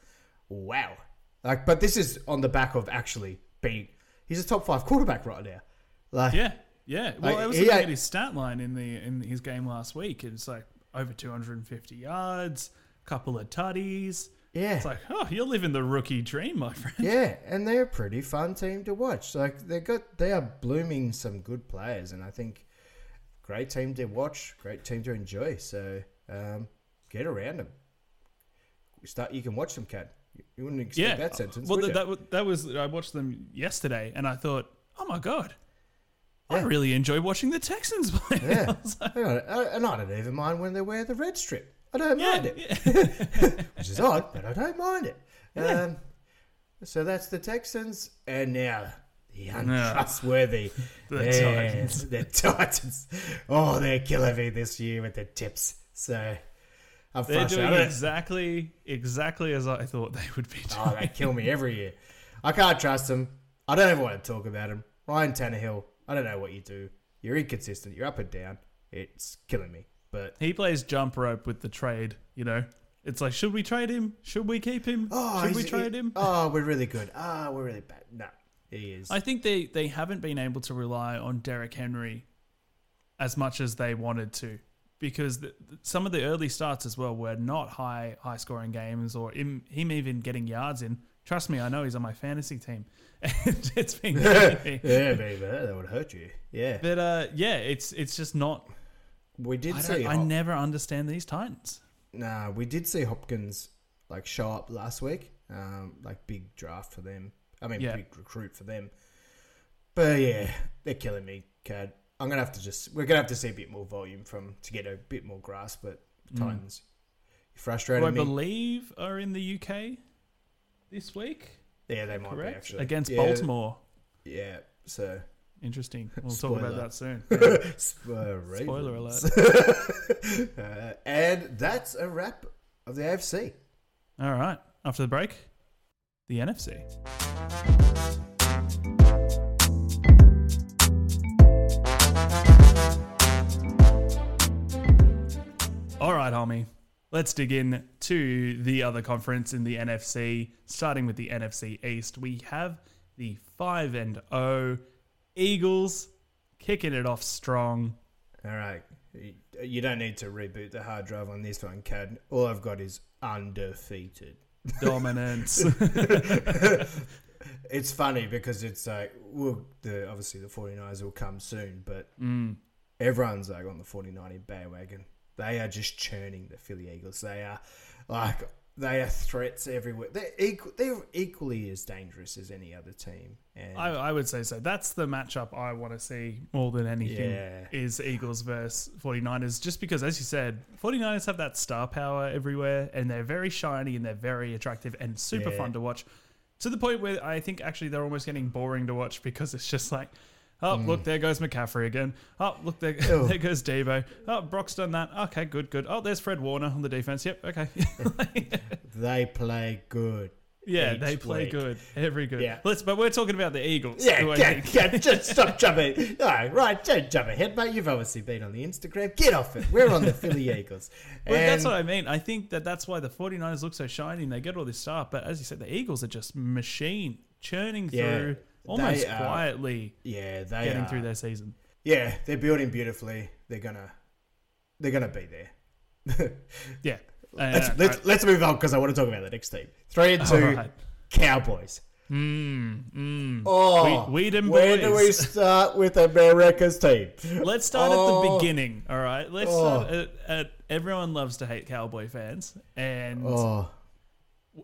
wow, like, but this is on the back of actually being. He's a top five quarterback right now. Like, Yeah, yeah. Well, Like, I was looking at his stat line in the in his game last week. It was like over 250 yards, couple of tutties. yeah, It's like, oh, you're living the rookie dream, my friend. yeah, and they're a pretty fun team to watch. Like they got, they are blooming some good players, and I think great team to watch, great team to enjoy. So um, get around them. Start, you can watch them, Kad. You wouldn't expect Yeah, that sentence. Well, that, that that was I watched them yesterday, and I thought, oh my god, I really enjoy watching the Texans [laughs] play. Yeah. [laughs] I was like, Hang on, I- and I don't even mind when they wear the red strip. I don't mind it, yeah. [laughs] which is odd, but I don't mind it. Um, so that's the Texans, and now the untrustworthy The Yeah, Titans. The Titans. Oh, they're killing me this year with the tips. So I'm They're doing exactly exactly as I thought they would be doing. Oh, they kill me every year. I can't trust them. I don't ever want to talk about him. Ryan Tannehill. I don't know what you do. You're inconsistent. You're up and down. It's killing me. But He plays jump rope with the trade. You know, it's like, should we trade him? Should we keep him? oh, should we trade he- him? Oh, we're really good. Ah, we're really bad. No, he is. I think they they haven't been able to rely on Derrick Henry as much as they wanted to because the, some of the early starts as well were not high high scoring games or him, him even getting yards in. Trust me, I know he's on my fantasy team, and [laughs] it's been. [laughs] yeah, baby, that would hurt you. Yeah, But uh, yeah, it's it's just not. we did I, see. I Hop- never understand these Titans. Nah, we did see Hopkins like show up last week. Um, like big draft for them. I mean, Yeah. big recruit for them. But yeah, they're killing me, Kad. I'm gonna have to just. We're gonna have to see a bit more volume from to get a bit more grasp. But Titans, you Who frustrating I me. believe are in the UK this week. yeah, they might be actually against Yeah, Baltimore. Yeah, so Interesting. We'll talk about that soon. [laughs] Spoiler Spoiler alert. [laughs] uh, and that's a wrap of the AFC. All right. After the break, the NFC. All right, homie. Let's dig in to the other conference in the NFC. Starting with the NFC East, we have the 5 and 0 Eagles kicking it off strong. All right. You- don't need to reboot the hard drive on this one, Kad. All I've got is undefeated. Dominance. [laughs] it's funny because it's like, well, the obviously the 49ers will come soon, but Mm. everyone's like on the 49 bandwagon. They are just churning the Philly Eagles. They are like they are threats everywhere. They're equal, they're equally as dangerous as any other team. And I, I would say so. That's the matchup I want to see more than anything Yeah. is Eagles versus 49ers. Just because, as you said, 49ers have that star power everywhere and they're very shiny and they're very attractive and super Yeah. fun to watch. To the point where I think actually they're almost getting boring to watch because it's just like, oh, look, there goes McCaffrey again. Oh, look, there, [laughs] Mm. There goes Deebo. Oh, Brock's done that. Okay, good, good. Oh, there's Fred Warner on the defense. Yep, okay. [laughs] they play good. yeah, they play week. good. Every good. Yeah. Let's, but we're talking about the Eagles. Yeah, get, get, just [laughs] stop jumping. No, right, don't jump ahead, mate. You've obviously been on the Instagram. Get off it. We're on the Philly Eagles. Well, that's what I mean. I think that that's why the 49ers look so shiny and they get all this stuff. But as you said, the Eagles are just machine churning Yeah, through almost they are- quietly yeah, they getting are, through their season. Yeah, they're building beautifully. They're gonna, they're gonna be there. [laughs] Yeah. let's, Uh, let's, let's move on because I want to talk about the next team. Three and [laughs] two, right. Cowboys. Mm, mm. Oh, We- weed and where do we start with America's team? Let's start at Oh. the beginning. All right. Let's Oh. start at, at everyone loves to hate Cowboy fans. And Oh,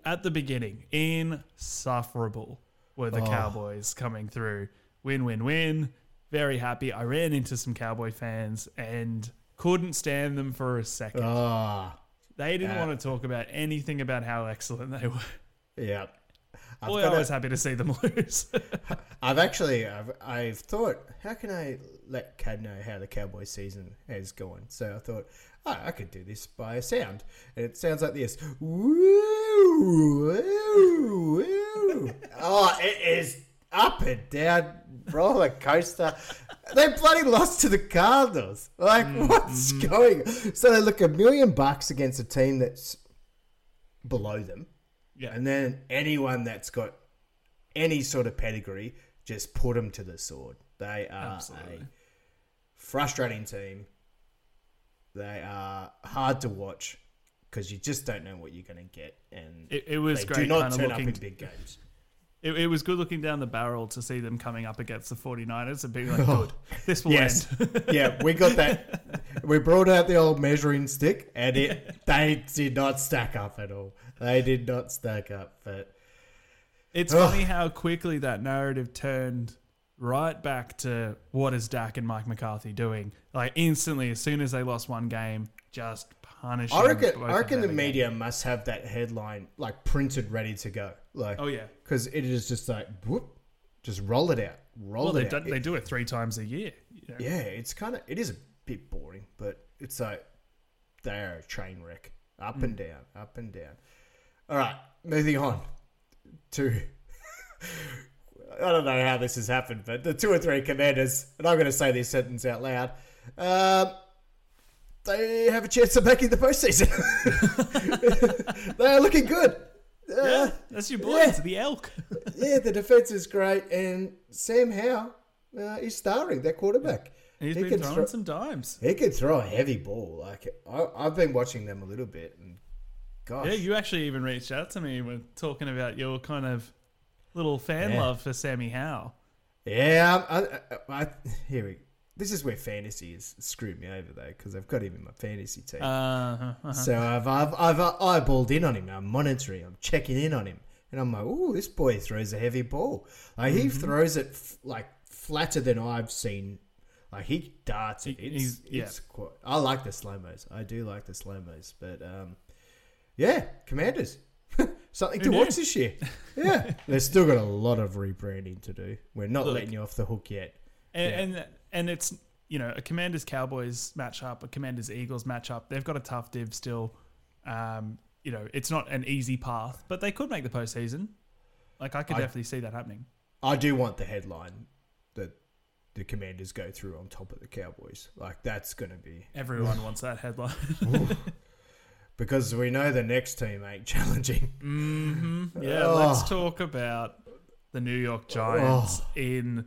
at the beginning, insufferable were the Oh. Cowboys coming through. Win, win, win. Very happy. I ran into some Cowboy fans and couldn't stand them for a second. oh, they didn't want to talk about anything about how excellent they were. yeah. I've Boy, I was happy to see them lose. [laughs] I've actually, I've, I've thought, how can I let Cad know how the Cowboy season has gone? So I thought, oh, I could do this by a sound, and it sounds like this. Woo, woo, woo. oh, it is up and down roller coaster. they bloody lost to the Cardinals. Like, Mm, what's mm-hmm. going? So they look a million bucks against a team that's below them, Yeah. and then anyone that's got any sort of pedigree, just put them to the sword. They are Absolutely. a frustrating team. They are hard to watch because you just don't know what you're going to get, and It, it was great do not turn up looking in big games. It, it was good looking down the barrel to see them coming up against the 49ers and being like, good, [laughs] this will Yes. end. [laughs] yeah, we got that. We brought out the old measuring stick, and it [laughs] they did not stack up at all. They did not stack up. But It's Ugh. funny how quickly that narrative turned right back to what is Dak and Mike McCarthy doing? Like instantly, as soon as they lost one game, just punishing. I reckon, I reckon the again. media must have that headline like printed, ready to go. Like, Oh yeah. because it is just like whoop, just roll it out, roll Well, they it do, out. they do it three times a year. you know. yeah, it's kind of it is a bit boring, but it's like they are a train wreck, up Mm. and down, up and down. All right, moving on to. [laughs] I don't know how this has happened, but the two or three commanders, and I'm going to say this sentence out loud. Um, they have a chance of making the postseason. [laughs] they are looking good. Uh, Yeah, that's your boys, yeah. the elk. [laughs] yeah, the defense is great, and Sam Howell uh, is starring their quarterback. He's He been throwing throw- some dimes. He can throw a heavy ball. Like I, I've been watching them a little bit, and gosh, Yeah, you actually even reached out to me when talking about your kind of little fan Yeah. love for Sammy Howell. yeah. I, I, I, here we. This is where fantasy has screwed me over though, because I've got him in my fantasy team. Uh, uh So I've, I've I've eyeballed in on him. I'm monitoring. I'm checking in on him, and I'm like, "Oh, this boy throws a heavy ball. Like he throws it f- like flatter than I've seen. Like he darts it. It's, he's- yeah. it's quite, I like the slow mos. I do like the slow mos, but um, yeah, Commanders. Something to knew? watch this year. [laughs] Yeah, they've still got a lot of rebranding to do. We're not Look. letting you off the hook yet. and, and and it's you know a Commanders Cowboys matchup, a Commanders Eagles matchup. They've got a tough div still. Um, you know, it's not an easy path, but they could make the postseason. Like I could I- definitely see that happening. I do want the headline that the Commanders go through on top of the Cowboys. Like that's going to be Everyone wants that headline. [laughs] because we know the next team ain't [laughs] challenging. hmm Yeah, Oh. let's talk about the New York Giants in.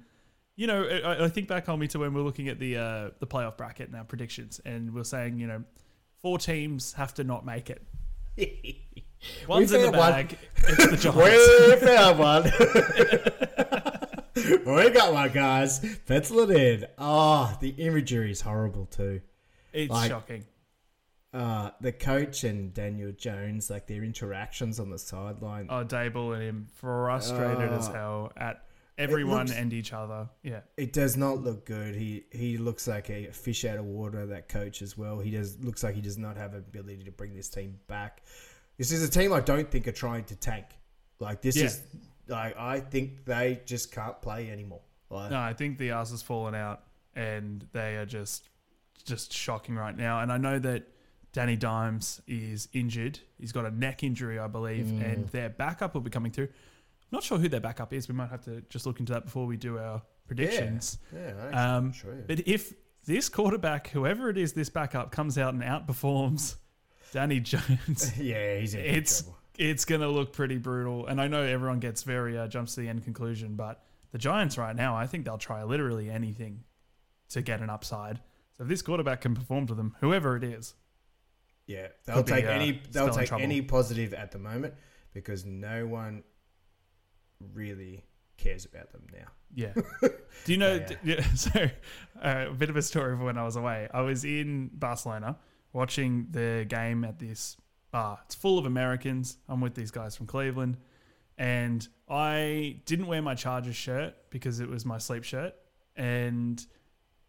You know, I, I think back on me to when we are looking at the uh, the playoff bracket and our predictions, and we're saying, you know, four teams have to not make it. [laughs] One's in the found one. It's the [laughs] Giants. we found one. we got one, guys. Pencil it in. Oh, the imagery is horrible too. It's Like- shocking. Uh, the coach and Daniel Jones, like their interactions on the sideline. Oh, Daboll and him frustrated as Oh. hell at everyone looks- and each other. Yeah. It does not look good. He he looks like a fish out of water. That coach as well. He does looks like he does not have ability to bring this team back. This is a team I don't think are trying to tank. Like this Yeah. is like I think they just can't play anymore. Like, No, I think the ass has fallen out, and they are just just shocking right now. And I know that Danny Dimes is injured. He's got a neck injury, I believe, Mm. and their backup will be coming through. Not sure who their backup is. We might have to just look into that before we do our predictions. Yeah, actually, Um, sure. But if this quarterback, whoever it is, this backup comes out and outperforms Danny Jones, [laughs] yeah, he's in it's trouble. it's gonna look pretty brutal. And I know everyone gets very uh, jumps to the end conclusion, but the Giants right now, I think they'll try literally anything to get an upside. So if this quarterback can perform to them, whoever it is, Yeah, they'll Could be, take uh, any they'll take trouble. any positive at the moment because no one really cares about them now. yeah. [laughs] Do you know? Yeah, d- yeah, [laughs] so uh, a bit of a story of when I was away. I was in Barcelona watching the game at this bar. It's full of Americans. I'm with these guys from Cleveland, and I didn't wear my Chargers shirt because it was my sleep shirt, and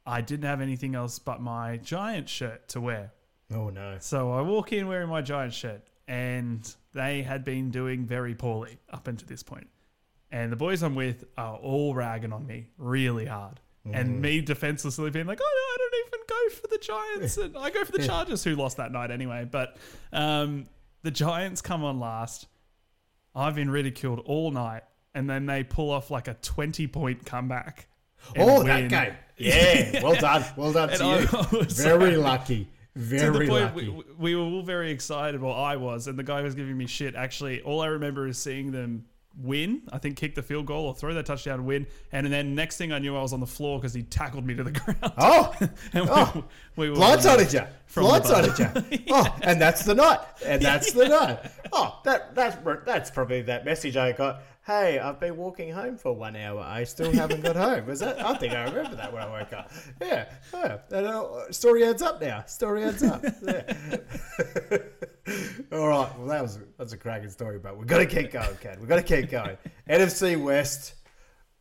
I didn't have anything else but my Giant shirt to wear. Oh no. So I walk in wearing my Giant shirt, and they had been doing very poorly up until this point. And the boys I'm with are all ragging on me really hard. And me defenselessly being like, oh, no, I don't even go for the Giants. [laughs] And I go for the Chargers, who lost that night anyway. But um, the Giants come on last. I've been ridiculed all night. and then they pull off like a 20 point comeback. Oh, win. that game. [laughs] Yeah. Well done. Well done to you. [laughs] Very like- lucky. To Very the point lucky. we, we were all very excited. Well, I was, and the guy was giving me shit. Actually, all I remember is seeing them win. I think kick the field goal or throw that touchdown and win. And then next thing I knew, I was on the floor because he tackled me to the [laughs] ground. oh, [laughs] and we, oh. we were blindsided you. Blindsided you. Oh, and that's the night. And that's the [laughs] night. Oh, that that's that's probably that message I got. Hey, I've been walking home for one hour. I still haven't got [laughs] home. Was that? I think I remember that when I woke up. Yeah. yeah. And, uh, story adds up now. Story adds up. Yeah. [laughs] All right. Well, that was that's a cracking story, but we've got to keep going, Ken. We've got to keep going. [laughs] NFC West,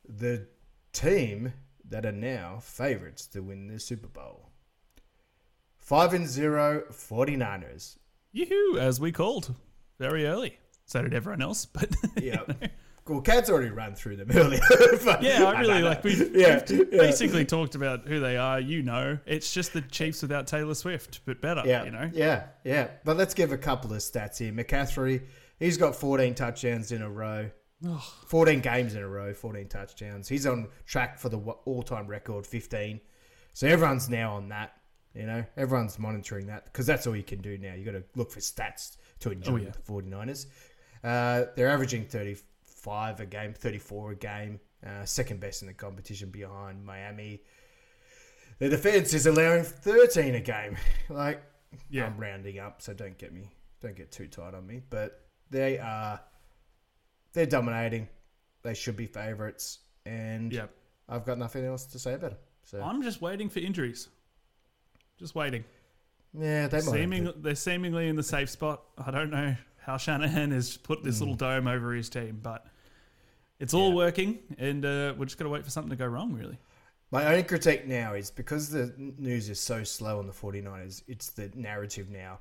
the team that are now favourites to win the Super Bowl. 5 and 0 49ers. Yoo-hoo, as we called very early. So did everyone else, but Yeah. Cool. Kad's already run through them [laughs] earlier. yeah, I really know. like. We've, [laughs] Yeah, we've yeah. basically talked about who they are. You know, it's just the Chiefs without Taylor Swift, but better. Yeah, you know. yeah, yeah. But let's give a couple of stats here. McCaffrey, he's got 14 touchdowns in a row. 14 games in a row, 14 touchdowns. He's on track for the all-time record, 15. So everyone's now on that. You know, everyone's monitoring that because that's all you can do now. You got to look for stats to enjoy Oh, yeah. the 49ers. Uh, they're averaging 35 a game, 34 a game, uh, second best in the competition behind Miami. The defense is allowing 13 a game. [laughs] Like, Yeah. I'm rounding up, so don't get me, don't get too tight on me. But they are, they're dominating. They should be favourites, and Yep. I've got nothing else to say about them. So I'm just waiting for injuries. Just waiting. yeah, they Seeming, they're seemingly in the safe spot. I don't know how Shanahan has put this Hmm. little dome over his team, but it's all Yeah. working, and uh, we're just going to wait for something to go wrong, really. My only critique now is because the news is so slow on the 49ers, it's the narrative now.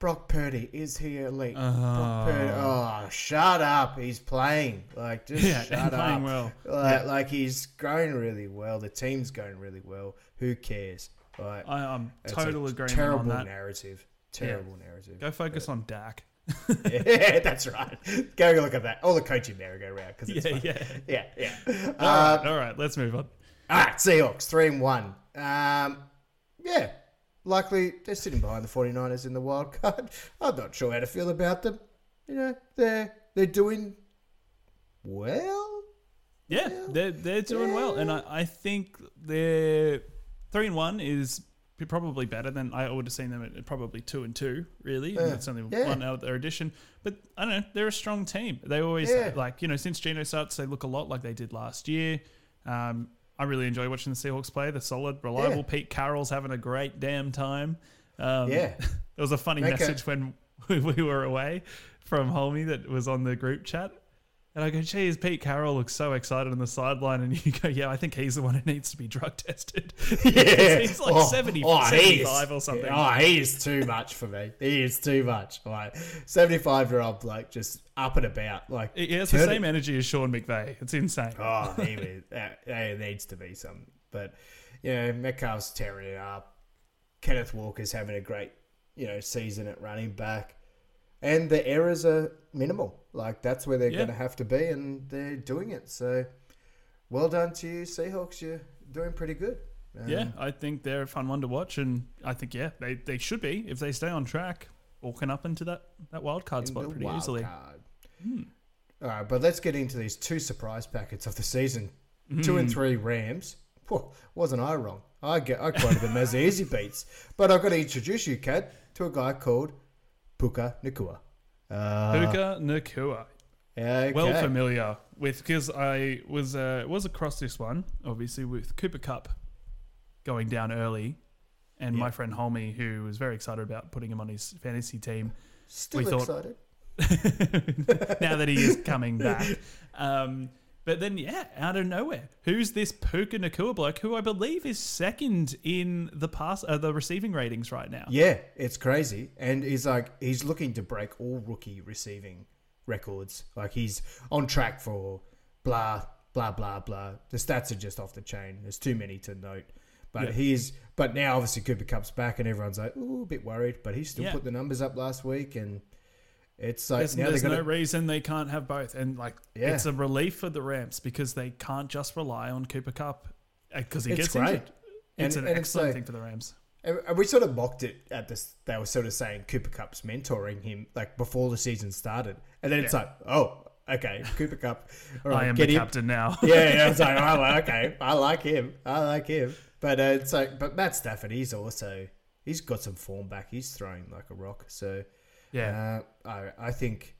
Brock Purdy, is he elite? Brock Purdy, oh, shut up. He's playing. Like, just Yeah, shut [laughs] up. well. Like, Yeah. like, he's going really well. The team's going really well. Who cares? Like, I, I'm it's total agreement terrible on that. narrative. Terrible narrative. Go focus on Dak. Yeah, [laughs] that's right. Go and look at that. All the coaching merry-go-round. Cause it's Yeah, yeah. yeah, yeah. All Uh, right, all right, let's move on. All right, Seahawks, 3 and 1. Um, yeah, likely they're sitting behind the 49ers in the wild card. [laughs] I'm not sure how to feel about them. You know, they're they're doing well. Yeah, they're they're doing well, and I, I think they're three and one is probably better than I would have seen them at probably two and two. Really, and that's only Yeah. one out of their addition. But I don't know, they're a strong team. They always Yeah. like you know since Geno starts, they look a lot like they did last year. Um, I really enjoy watching the Seahawks play. They're solid, reliable. Yeah. Pete Carroll's having a great damn time. Um, Yeah. [laughs] there was a funny Make a- message when [laughs] we were away from Hulmy that was on the group chat. And I go, geez, Pete Carroll looks so excited on the sideline. And you go, yeah, I think he's the one who needs to be drug tested. [laughs] [laughs] Yeah. he's like Oh, 70, oh, he is- 75 or something. Oh, he is too much for me. He is too much. Like 75 year old bloke just up and about. Like He has the same it- energy as Sean McVay. It's insane. Oh, [laughs] he was, uh, there needs to be some. But you know, Metcalf's tearing it up. Kenneth Walker's having a great you know season at running back, and the errors are minimal. Like that's where they're Yeah. going to have to be, and they're doing it. So, well done to you, Seahawks. You're doing pretty good. Um, yeah, I think they're a fun one to watch. And I think, yeah, they, they should be if they stay on track, walking up into that, that wild card spot pretty easily. card. All right, but let's get into these two surprise packets of the season. Two and three Rams. Wasn't I wrong? I get I quoted them as easy beats, but I've got to introduce you, Kad, to a guy called Puka Nacua. Uh, Puka Nacua. okay. well familiar with because I was uh, was across this one obviously with Cooper Kupp going down early, and my friend Hulmy who was very excited about putting him on his fantasy team Still we thought- excited. [laughs] now that he is coming back. [laughs] Um, but then yeah, out of nowhere, who's this Puka Nacua bloke who I believe is second in the pass uh, the receiving ratings right now? Yeah, it's crazy, and he's like he's looking to break all rookie receiving records. Like he's on track for blah blah blah blah. The stats are just off the chain. There's too many to note. But Yeah. he's but now obviously Cooper Kupp's back, and everyone's like, ooh, a bit worried. But he still Yeah. put the numbers up last week, and It's like There's, now there's they're no reason they can't have both, and like Yeah. it's a relief for the Rams because they can't just rely on Cooper Kupp because he It's gets great. injured. It's And- an and it's excellent like- thing for the Rams. And we sort of mocked it at this. They were sort of saying Cooper Kupp's mentoring him like before the season started, and then it's like, oh, okay, Cooper Cup. All right, I am the him. captain now. [laughs] Yeah, yeah. It's like, [laughs] oh, okay, I like him. I like him. But uh, it's like, but Matt Stafford, he's also he's got some form back. He's throwing like a rock. So yeah. uh, I I think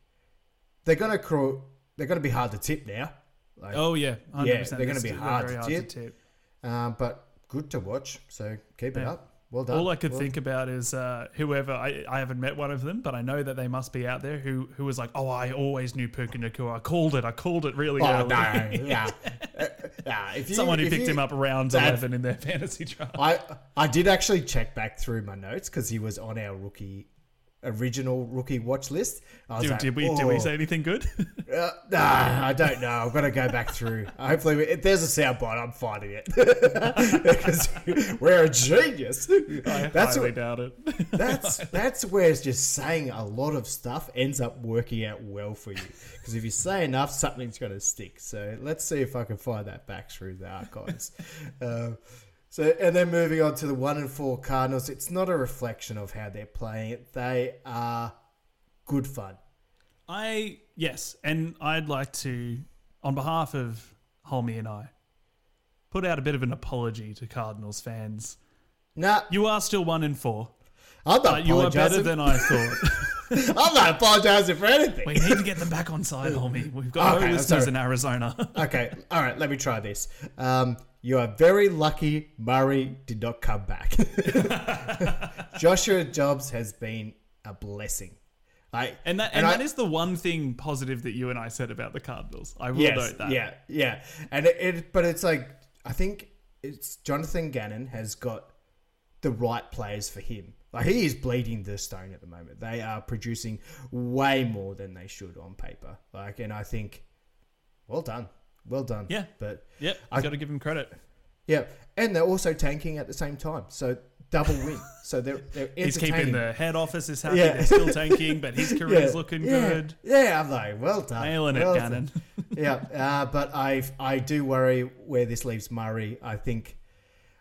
they're gonna crawl. They're gonna be hard to tip now. Like, oh yeah, 100%. Yeah, they're gonna be hard very to tip. uh, but good to watch. So keep it up. Well done. All I could Well- think about is uh, whoever I, I haven't met one of them, but I know that they must be out there who who was like, oh, I always knew Puka Nacua. I called it. I called it really Oh early. no, yeah, [laughs] Uh, yeah. If you, Someone who picked you- him up round eleven in their [laughs] fantasy draft. I I did actually check back through my notes because he was on our rookie original rookie watch list. I was Did, like, did we did we "Oh." say anything good? [laughs] [laughs] Uh, nah, I don't know. I've got to go back through. Hopefully, we- if there's a soundbite, I'm finding it [laughs] because we're a genius. I That's highly what, doubt it. that's that's where it's just saying a lot of stuff ends up working out well for you. Because if you say enough, something's going to stick. So let's see if I can find that back through the archives. uh, so and then moving on to the one and four Cardinals, it's not a reflection of how they're playing it. They are good fun. I yes, and I'd like to, on behalf of Hulmy and I, put out a bit of an apology to Cardinals fans. Nah, You are still one in four, I'm not you are better than I thought. [laughs] I'm not apologizing for anything. we need to get them back on side, Hulmy. We've got Okay, no listeners in Arizona. Okay, all right, let me try this. Um, you are very lucky Murray did not come back. [laughs] Joshua Dobbs has been a blessing. Like, And that and, I- that is the one thing positive that you and I said about the Cardinals. I will yes, note that. yeah, yeah, and it, it, but it's like I think it's Jonathan Gannon has got the right players for him. Like he is bleeding the stone at the moment. They are producing way more than they should on paper. Like, and I think, well done, well done. Yeah. but Yep, I- got to give him credit. Yeah, and they're also tanking at the same time, so double win. [laughs] So they're they're He's keeping the head office is happy. Yeah. They're still tanking, but his [laughs] career's Yeah, looking yeah, good. Yeah, I'm like, well done, Nailing it, well Gannon. [laughs] yeah, uh, but I I do worry where this leaves Murray. I think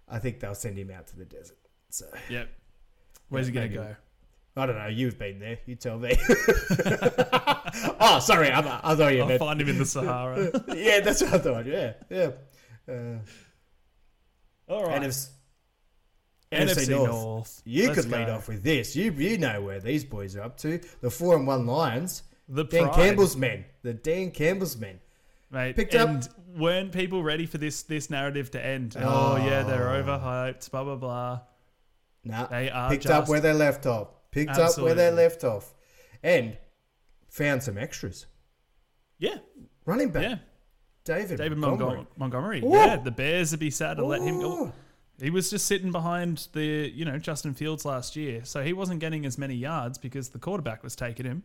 I think they'll send him out to the desert. So Yep. Where's Yeah, he going to maybe. go? I don't know. You've been there. You tell me. [laughs] oh, sorry. I, I thought you I'll meant. find him in the Sahara. [laughs] Yeah, that's what I thought. Yeah, yeah. Uh, All right. NFC, NFC North. North. You Let's could lead go. off with this. You you know where these boys are up to. The four and one Lions. The Dan Pride. Campbell's men. The Dan Campbell's men. Mate, Picked up- and weren't people ready for this this narrative to end? Oh, yeah, they're overhyped. Blah blah blah. Nah, They are picked just up where they left off. Picked up where they Absolutely. left off, and found some extras. yeah, Running back yeah. David, David Montgomery. Montgomery. Ooh. Yeah, the Bears would be sad to let him go. He was just sitting behind the you know Justin Fields last year, so he wasn't getting as many yards because the quarterback was taking him.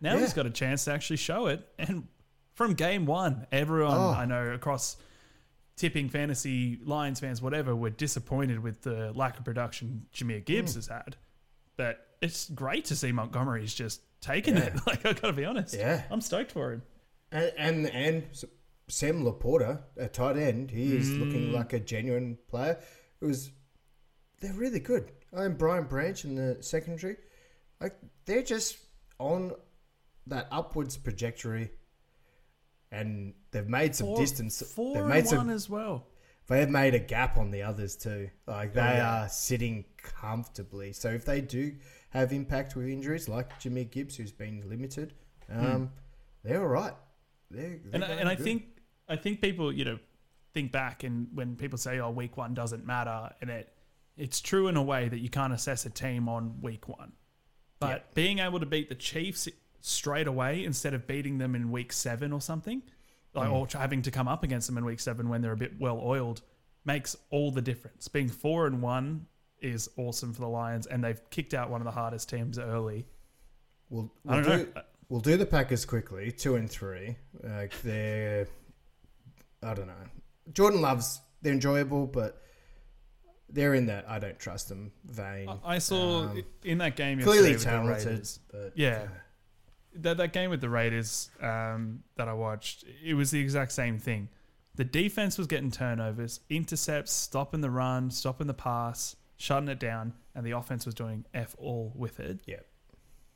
Now Yeah. he's got a chance to actually show it, and from game one, everyone Oh. I know across tipping fantasy Lions fans, whatever, were disappointed with the lack of production Jahmyr Gibbs Hmm. has had. But it's great to see Montgomery's just taking Yeah. it. [laughs] Like I gotta be honest, Yeah. I'm stoked for him. And and, and Sam LaPorta, a tight end, he is Mm. looking like a genuine player. It was they're really good. And Brian Branch in the secondary, like they're just on that upwards trajectory, and they've made some Four- distance. Four they've and made one some. as well. They've made a gap on the others too. Like they Oh, yeah. are sitting comfortably. So if they do have impact with injuries, like Jimmy Gibbs, who's been limited, um, they're all right. They're, they're Hmm. and, going and I think I think people you know think back and when people say oh week one doesn't matter and it it's true in a way that you can't assess a team on week one but Yeah. being able to beat the Chiefs straight away instead of beating them in week seven or something like or having to come up against them in week seven when they're a bit well oiled makes all the difference being four and one is awesome for the Lions and they've kicked out one of the hardest teams early We'll, we'll know We'll do the Packers quickly, two and three. Like they're, I don't know. Jordan loves they're enjoyable, but they're in that I don't trust them vein. I- I saw Um, in that game clearly talented, Raiders- but Yeah. that that game with the Raiders um, that I watched, it was the exact same thing. The defense was getting turnovers, intercepts, stopping the run, stopping the pass, shutting it down, and the offense was doing f all with it. Yeah.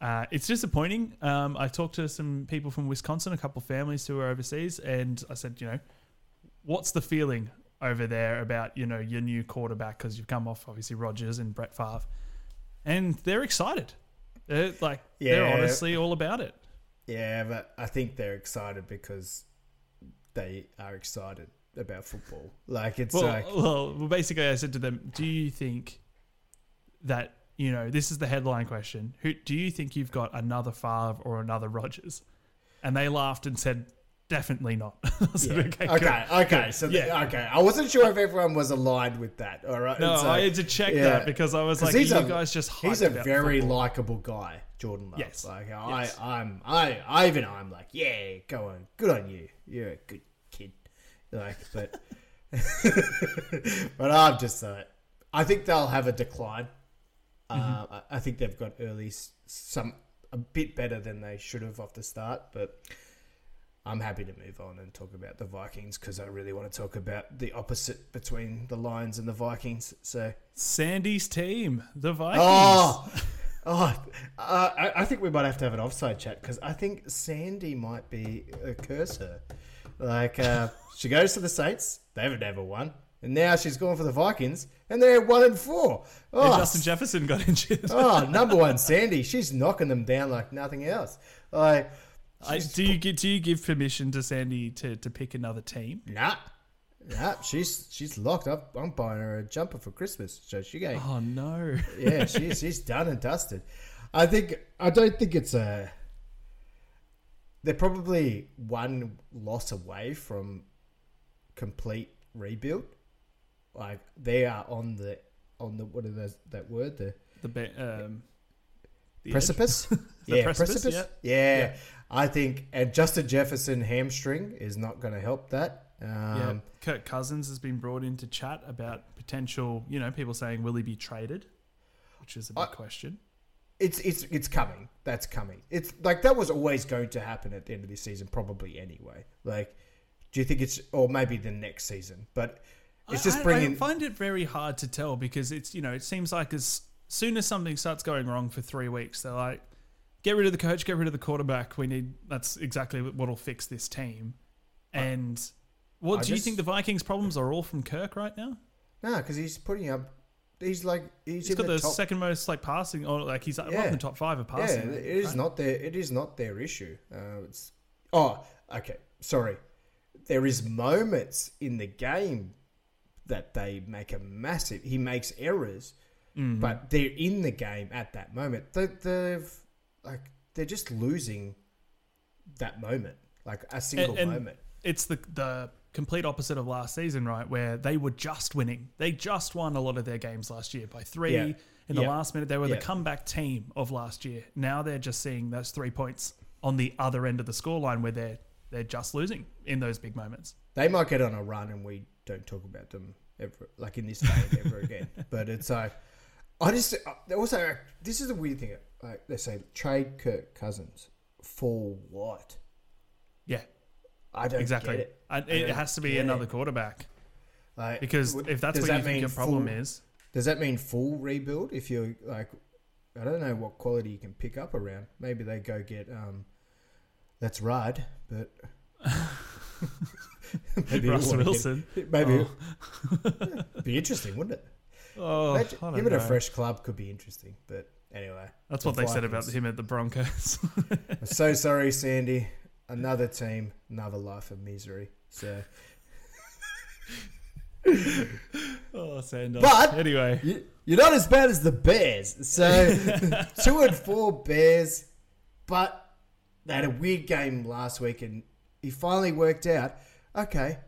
Uh, it's disappointing. Um, I talked to some people from Wisconsin, a couple of families who are overseas, and I said, you know, what's the feeling over there about you know your new quarterback because you've come off obviously Rodgers and Brett Favre, and they're excited. They're like they're honestly all about it. Yeah, but I think they're excited because they are excited about football. Like it's Well, like well, well, basically, I said to them, "Do you think that you know this is the headline question? Who do you think you've got another Favre or another Rodgers?" And they laughed and said, "Definitely not." [laughs] I said, yeah. okay, okay, good." okay, So the- Yeah. okay, I wasn't sure if everyone was aligned with that. All right, No, so- I had to check yeah. that because I was like, he's "You a- guys just He's a very likable guy, Jordan Love. Yes. Like I, Yes. I'm, I, I even I'm like, yeah, go on, good on you. You're a good. Like, but, [laughs] but I'm just, uh, I think they'll have a decline. Uh, I, I think they've got early s- some a bit better than they should have off the start, but. I'm happy to move on and talk about the Vikings because I really want to talk about the opposite between the Lions and the Vikings. So Sandy's team, the Vikings. Oh, oh uh, I, I think we might have to have an offside chat because I think Sandy might be a cursor. Like, uh, she goes to the Saints, they've never won. And now she's going for the Vikings, and they're one and four. And Oh, Justin Jefferson got injured. oh [laughs] number one, Sandy. She's knocking them down like nothing else. Like, I, do you do you give permission to Sandy to, to pick another team? nah, nah. She's she's locked up. I'm buying her a jumper for Christmas, so she going. Oh no! yeah, she's she's done and dusted. I think I don't think it's a. They're probably one loss away from complete rebuild. Like they are on the on the what are those that word the The be- um, the precipice. [laughs] The [laughs] yeah, precipice, precipice. Yeah. Yeah. I think and Justin Jefferson hamstring is not going to help that. Um, Yeah, Kirk Cousins has been brought into chat about potential. You know, people saying will he be traded, which is a big I- question. It's it's it's coming. That's coming. It's like that was always going to happen at the end of this season, probably anyway. Like, do you think it's or maybe the next season? But it's just I, bringing. I find it very hard to tell because it's you know it seems like as soon as something starts going wrong for three weeks, they're like, get rid of the coach, get rid of the quarterback. We need that's exactly what'll fix this team. And what I do you think the Vikings' problems are all from Kirk right now? no, because he's putting up. He's like he's, He's in got the, the, top. second most like passing, or like he's above Yeah. the top five of passing. yeah, it is right? not their. It is not their issue. Uh, it's oh okay. Sorry, there is moments in the game that they make a massive. He makes errors, Mm-hmm. but they're in the game at that moment. They, they've like they're just losing that moment, like a single and- moment. it's the the complete opposite of last season, right? Where they were just winning. They just won a lot of their games last year by three Yeah. in the Yeah. last minute. They were Yeah. the comeback team of last year. Now they're just seeing those three points on the other end of the scoreline where they're they're just losing in those big moments. They might get on a run, and we don't talk about them ever, like in this day and ever again. [laughs] But it's like I just uh, also uh, this is a weird thing. Uh, like they say, trade Kirk Cousins for what? Yeah, I don't exactly. get it. I it don't has to be another it. quarterback Like, because if that's what you think your problem full- is, Does that mean full rebuild? If you're like, I don't know what quality you can pick up around. Maybe they go get um, let's ride, but [laughs] maybe Russell wanna get- Wilson. maybe Oh. [laughs] be interesting, wouldn't it? Oh, Imagine- I him at a fresh club could be interesting, but anyway. That's what they said about him at the Broncos. I'm so sorry, Sandy. Another team, another life of misery. So oh, Sanders. But- anyway, you, you're not as bad as the Bears. So [laughs] two and four Bears, but they had a weird game last week, and he finally worked out. Okay,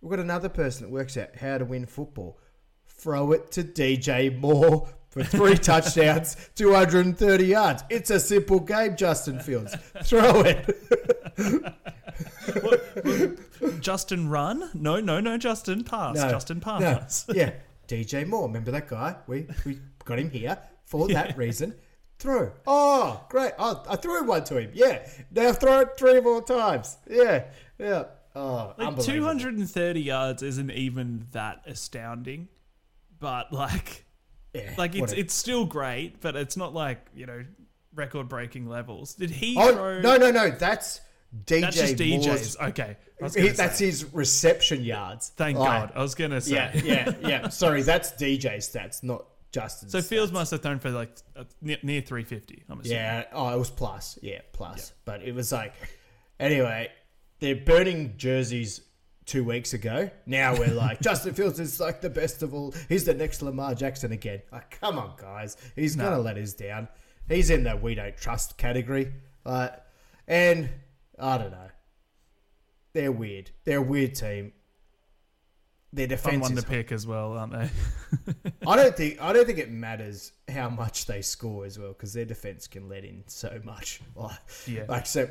we've got another person that works out how to win football. Throw it to DJ Moore for three [laughs] touchdowns, 230 yards. It's a simple game, Justin Fields. Throw it. [laughs] Justin run? No, no, no. Justin pass. No, Justin no, pass. [laughs] yeah, DJ Moore. Remember that guy? We we got him here for that reason. throw. Oh, great. Oh, I threw one to him. Yeah. Now throw it three more times. Yeah. Yeah. Oh, Like unbelievable. 230 yards isn't even that astounding, but like, Yeah, like what it's a- it's still great, but it's not like you know record breaking levels. Did he Oh, throw? no, no, no. That's DJ that's just Moore's- DJ's. Okay, He- that's his reception yards. Thank Like, God. I was gonna say. Yeah, yeah, yeah. [laughs] Sorry, that's DJ stats, not Justin. So Fields must have thrown for like uh, near, near 350. I'm assuming. Yeah. Oh, it was plus. Yeah, plus. But it was like, anyway, they're burning jerseys two weeks ago. Now we're like, [laughs] Justin Fields is like the best of all. He's the next Lamar Jackson again. Like, come on, guys. He's gonna let us down. He's in the we don't trust category. Uh, and I don't know. They're weird. They're a weird team. Their Fun defense one is to pick as well, aren't they? [laughs] I don't think I don't think it matters how much they score as well because their defense can let in so much. [laughs] Like, Yeah. like so,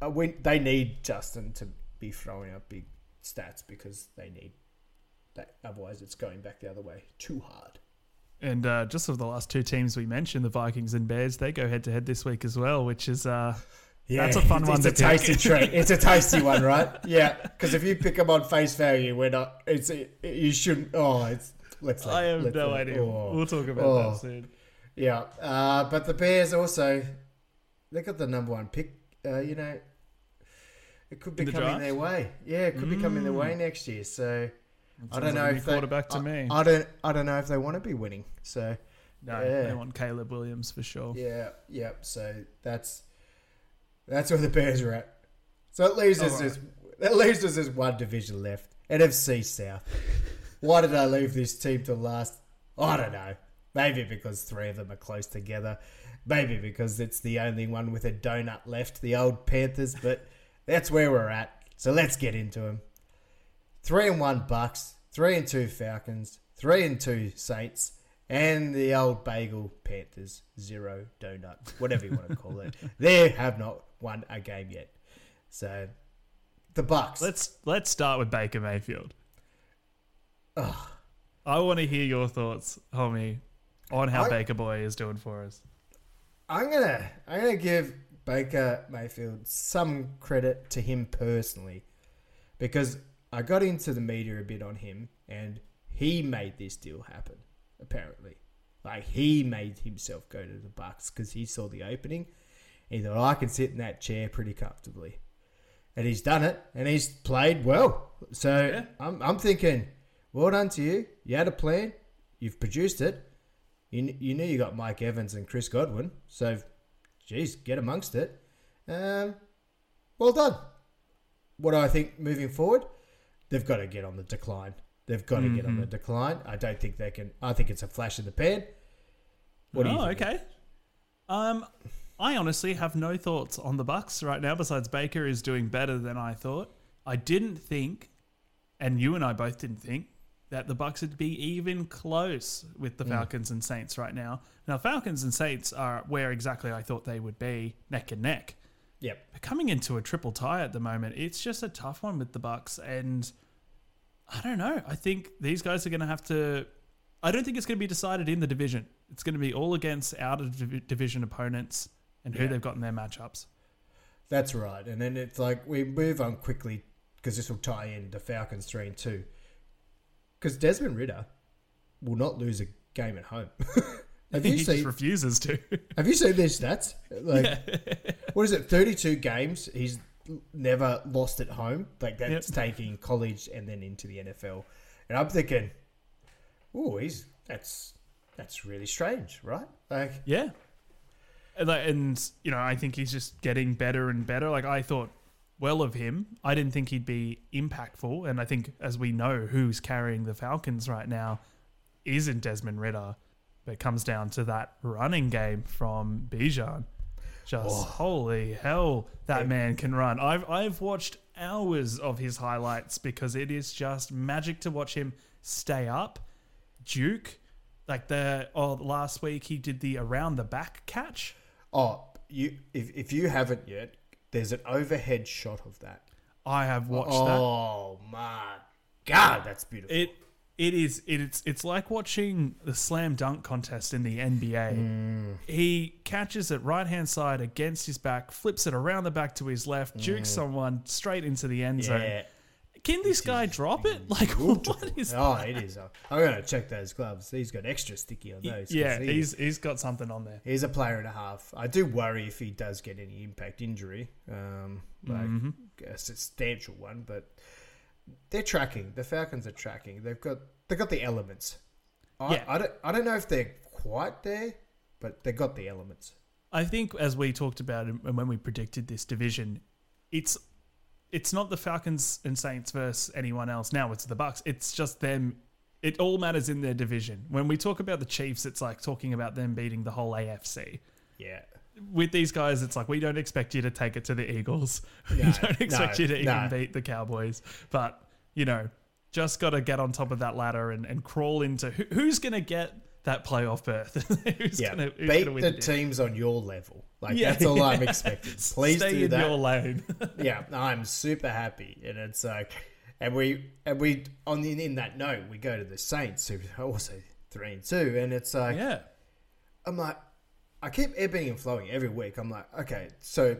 uh, when they need Justin to be throwing up big stats because they need that. Otherwise, it's going back the other way too hard. And uh, just of the last two teams we mentioned, the Vikings and Bears, they go head to head this week as well, which is uh, Yeah, That's a fun it's, one It's to a tasty treat. [laughs] It's a tasty one, right? Yeah, because if you pick them on face value, we're not. It's you shouldn't. Oh, it's let's. I have no let- idea. oh. We'll talk about Oh. that soon. Yeah, uh, but the Bears also they got the number one pick. Uh, you know, it could be the coming draft? their way. Yeah, it could be coming their way next year. So I don't know like if they, quarterback to I, me. I don't. I don't know if they want to be winning. So no, yeah. they want Caleb Williams for sure. yeah, yeah. So that's that's where the Bears are at. So it leaves us Alright. as that leaves us as one division left. NFC South. Why did I leave this team to last? I don't know. Maybe because three of them are close together. Maybe because it's the only one with a donut left, the old Panthers. But that's where we're at. So let's get into them. Three and one Bucks, three and two Falcons, three and two Saints, and the old Bagel Panthers. Zero donut, whatever you want to call it. [laughs] They have not won a game yet. So the Bucks. Let's let's start with Baker Mayfield. Ugh. I want to hear your thoughts, Hulmy, on how I- Baker Boy is doing for us. I'm gonna I'm gonna give Baker Mayfield some credit to him personally because I got into the media a bit on him and he made this deal happen apparently like he made himself go to the Bucks because he saw the opening he thought I can sit in that chair pretty comfortably and he's done it and he's played well so Yeah. I'm, I'm thinking well done to you you had a plan you've produced it you, you knew you got Mike Evans and Chris Godwin, so geez, get amongst it. Um, well done. What do I think moving forward? They've got to get on the decline. They've got to get on the decline. I don't think they can. I think it's a flash in the pan. What do you oh, think? okay. Um, I honestly have no thoughts on the Bucks right now. Besides, Baker is doing better than I thought. I didn't think, and you and I both didn't think that the Bucks would be even close with the mm. Falcons and Saints right now. Now, Falcons and Saints are where exactly I thought they would be, neck and neck. Yep. They're coming into a triple tie at the moment. It's just a tough one with the Bucks, and I don't know. I think these guys are going to have to. I don't think it's going to be decided in the division. It's going to be all against out of division opponents and who Yeah. they've got in their matchups. That's right. And then it's like we move on quickly because this will tie in the Falcons three and two. Because Desmond Ridder will not lose a game at home. [laughs] Have [laughs] you he seen? just refuses to. [laughs] Have you seen their stats? Like, what is it? Thirty-two games. He's never lost at home. Like that's Yep. taking college and then into the NFL. And I'm thinking, oh, he's that's that's really strange, right? Like, yeah. And, you know, I think he's just getting better and better. Like, I thought well of him. I didn't think he'd be impactful. And I think, as we know, who's carrying the Falcons right now isn't Desmond Ridder. But it comes down to that running game from Bijan. Just Oh. holy hell, that man can run. I've I've watched hours of his highlights because it is just magic to watch him stay up, Duke. Like the oh last week he did the around the back catch. Oh, you if if you haven't yet, there's an overhead shot of that. I have watched that. oh my god, that's beautiful. It It is. It's it's like watching the slam dunk contest in the NBA. Mm. He catches it right hand side against his back, flips it around the back to his left, jukes someone straight into the end zone. Mm. Yeah. Can this guy drop it? Like [laughs] what is? Oh, it is. I'm gonna check those gloves. He's got extra sticky on those. Yeah, he- he's he's got something on there. he's a player and a half. I do worry if he does get any impact injury, um, like Mm-hmm. a substantial one. But they're tracking. The Falcons are tracking. They've got they've got the elements. I, Yeah. I don't I don't know if they're quite there, but they've got the elements. I think as we talked about and when we predicted this division, it's it's not the Falcons and Saints versus anyone else. Now it's the Bucks. It's just them. It all matters in their division. When we talk about the Chiefs, it's like talking about them beating the whole AFC. Yeah. With these guys, it's like we don't expect you to take it to the Eagles. [laughs] we don't expect no, you to even no. beat the Cowboys. But you know, just got to get on top of that ladder and, and crawl into who, who's going to get that playoff berth. [laughs] who's Yeah, gonna, who's beat gonna win the deal? teams on your level. Like Yeah, that's all I'm [laughs] yeah. expecting. Please Stay do in that. your lane. [laughs] yeah, I'm super happy, and it's like, and we and we on the, in that note we go to the Saints who are also three and two, and it's like yeah. I'm like, I keep ebbing and flowing every week. I'm like, okay, so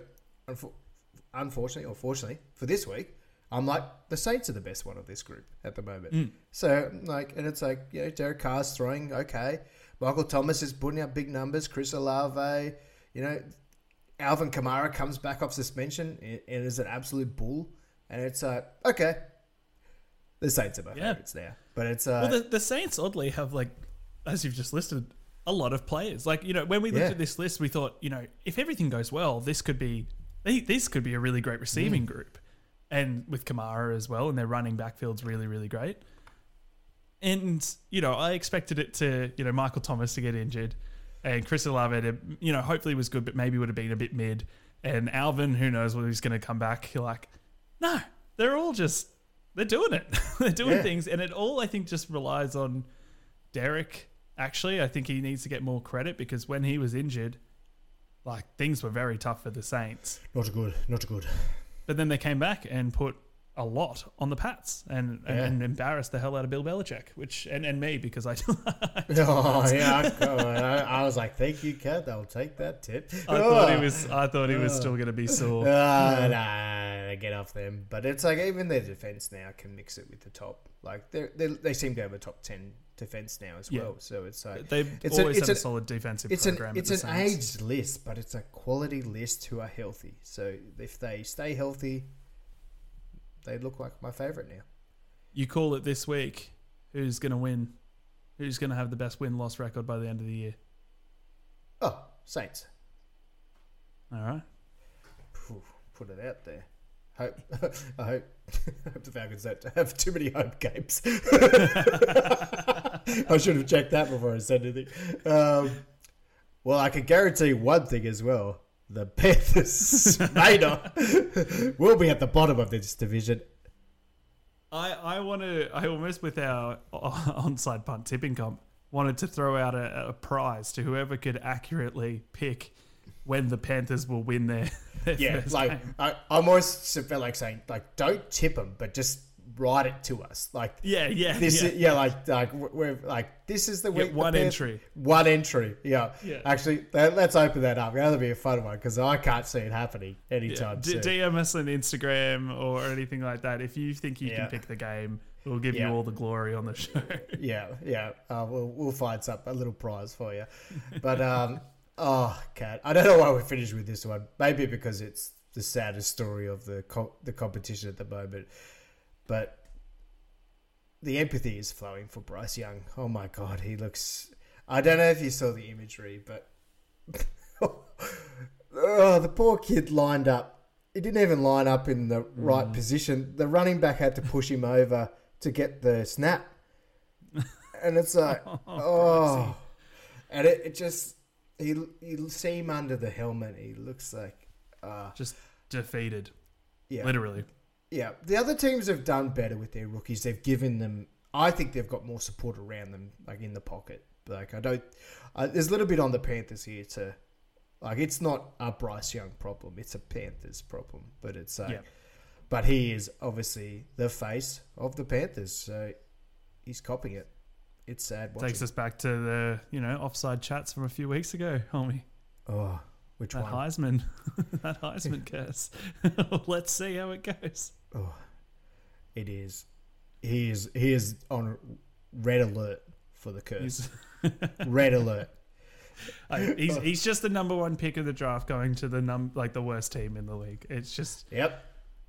unfortunately or fortunately for this week, I'm like the Saints are the best one of this group at the moment. So like, and it's like you know Derek Carr's throwing okay, Michael Thomas is putting up big numbers, Chris Olave, you know, Alvin Kamara comes back off suspension and is an absolute bull, and it's like okay, the Saints are my Yeah. favorites now, but it's uh, Well, the, the Saints oddly have like, as you've just listed, a lot of players. Like you know, when we looked Yeah. at this list, we thought, you know, if everything goes well, this could be this could be a really great receiving Mm. group, and with Kamara as well, and their running backfield's really really great. And you know, I expected it to you know Michael Thomas to get injured, and Chris Olave to you know hopefully was good, but maybe would have been a bit mid. And Alvin, who knows whether he's going to come back? You're like, no, they're all just they're doing it. [laughs] they're doing Yeah. things, and it all I think just relies on Derek. Actually, I think he needs to get more credit because when he was injured, like things were very tough for the Saints. not good, not good. But then they came back and put a lot on the Pats and, and, Yeah. and embarrassed the hell out of Bill Belichick, which and, and me because I [laughs] [laughs] Oh yeah, I, I, I was like, "Thank you, Kad. I'll take that tip." I thought he was I thought he was still going to be sore. [laughs] Ah, nah, get off them. But it's like even their defense now can mix it with the top. Like they they they seem to have a top ten defense now as Yeah. well. So it's like They've it's a- always it's had a a- solid defensive it's an program. it's at the an Saints. aged list, but it's a quality list who are healthy. So if they stay healthy, they look like my favorite now. You call it this week. Who's going to win? Who's going to have the best win loss record by the end of the year? Oh, Saints. All right. Put it out there. Hope [laughs] I hope, [laughs] I hope the Falcons don't have too many home games. [laughs] I should have checked that before I said anything. Um, well, I can guarantee one thing as well: the Panthers may not will be at the bottom of this division. I, I want to. I almost with our onside punt tipping comp wanted to throw out a, a prize to whoever could accurately pick when the Panthers will win their, [laughs] their Yeah, like game. I almost felt like saying, like, don't tip them, but just write it to us. Like, Yeah, yeah, This yeah. is, yeah, like like we're like this is the week. the one Panth- entry. One entry. Yeah. Yeah. Actually, let- let's open that up. That'll be a fun one because I can't see it happening Yeah. anytime D- soon. DM us on Instagram or anything like that. If you think you Yeah. can pick the game, we'll give Yeah. you all the glory on the [laughs] show. yeah, yeah. Uh, we'll we'll find some a little prize for you. But um, oh, Kad. I don't know why we finished with this one. Maybe because it's the saddest story of the co- the competition at the moment. But the empathy is flowing for Bryce Young. Oh my god, he looks. I don't know if you saw the imagery, but [laughs] oh, the poor kid lined up. He didn't even line up in the mm. right position. The running back had to push him over to get the snap, [laughs] and it's like, oh, oh. and it, it just he you see him under the helmet. He looks like, uh, Just defeated, yeah, literally. yeah, the other teams have done better with their rookies. They've given them. I think they've got more support around them, like in the pocket. Like I don't. Uh, there's a little bit on the Panthers here to, like it's not a Bryce Young problem. It's a Panthers problem. But it's like, Yeah. but he is obviously the face of the Panthers. So he's copying it. It's sad. Watching. Takes us back to the you know offside chats from a few weeks ago, Hulmy. Oh, which That one? Heisman, [laughs] that Heisman curse. [laughs] Let's see how it goes. Oh, it is. He is. He is on red alert for the curse. [laughs] Red alert. I- he's he's just the number one pick of the draft, going to the num like the worst team in the league. It's just Yep.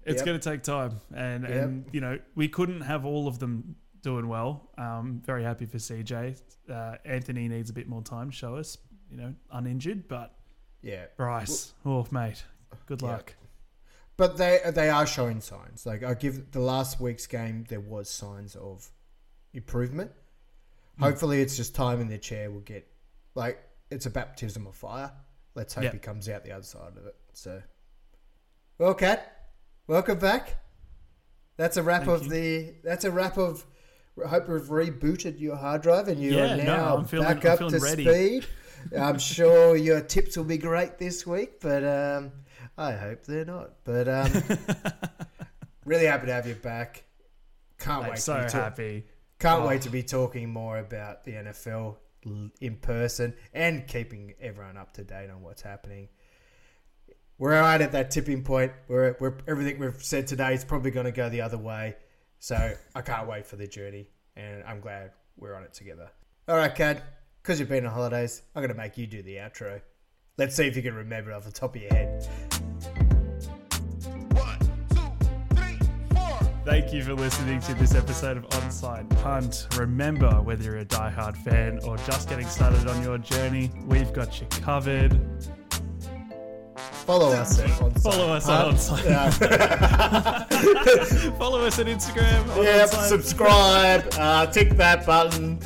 it's Yep. going to take time, and and you know we couldn't have all of them doing well. Um, very happy for CJ. Uh, Anthony needs a bit more time to show us, you know, uninjured, but Yeah. Bryce, oh mate, good Yeah. luck. But they they are showing signs. Like I give the last week's game, there was signs of improvement. Hopefully, it's just time in the chair will get like it's a baptism of fire. Let's hope Yeah. he comes out the other side of it. So, well, Kad, welcome back. That's a wrap Thank of you. the. That's a wrap of. I hope we've rebooted your hard drive and you Yeah, are no, now I'm feeling- back up to ready. speed. [laughs] I'm sure your tips will be great this week, but um, I hope they're not. But um, [laughs] really happy to have you back. Can't I'm wait. so to happy. Can't Oh. wait to be talking more about the NFL in person and keeping everyone up to date on what's happening. We're right at that tipping point where we're, everything we've said today is probably going to go the other way. So I can't wait for the journey, and I'm glad we're on it together. All right, Kad, because you've been on holidays, I'm going to make you do the outro. Let's see if you can remember it off the top of your head. One, two, three, four. Thank you for listening to this episode of Onside Punt. Remember, whether you're a diehard fan or just getting started on your journey, we've got you covered. Follow us at on Follow us on. Yeah. [laughs] Follow us on Instagram. Onside. subscribe, uh, tick that button,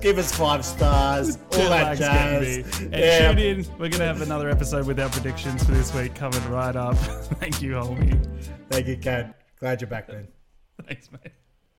give us five stars, [laughs] all that jazz. And Yeah. tune in. We're going to have another episode with our predictions for this week coming right up. [laughs] Thank you, Hulmy. Thank you, Kad. Glad you're back, man. Thanks, mate.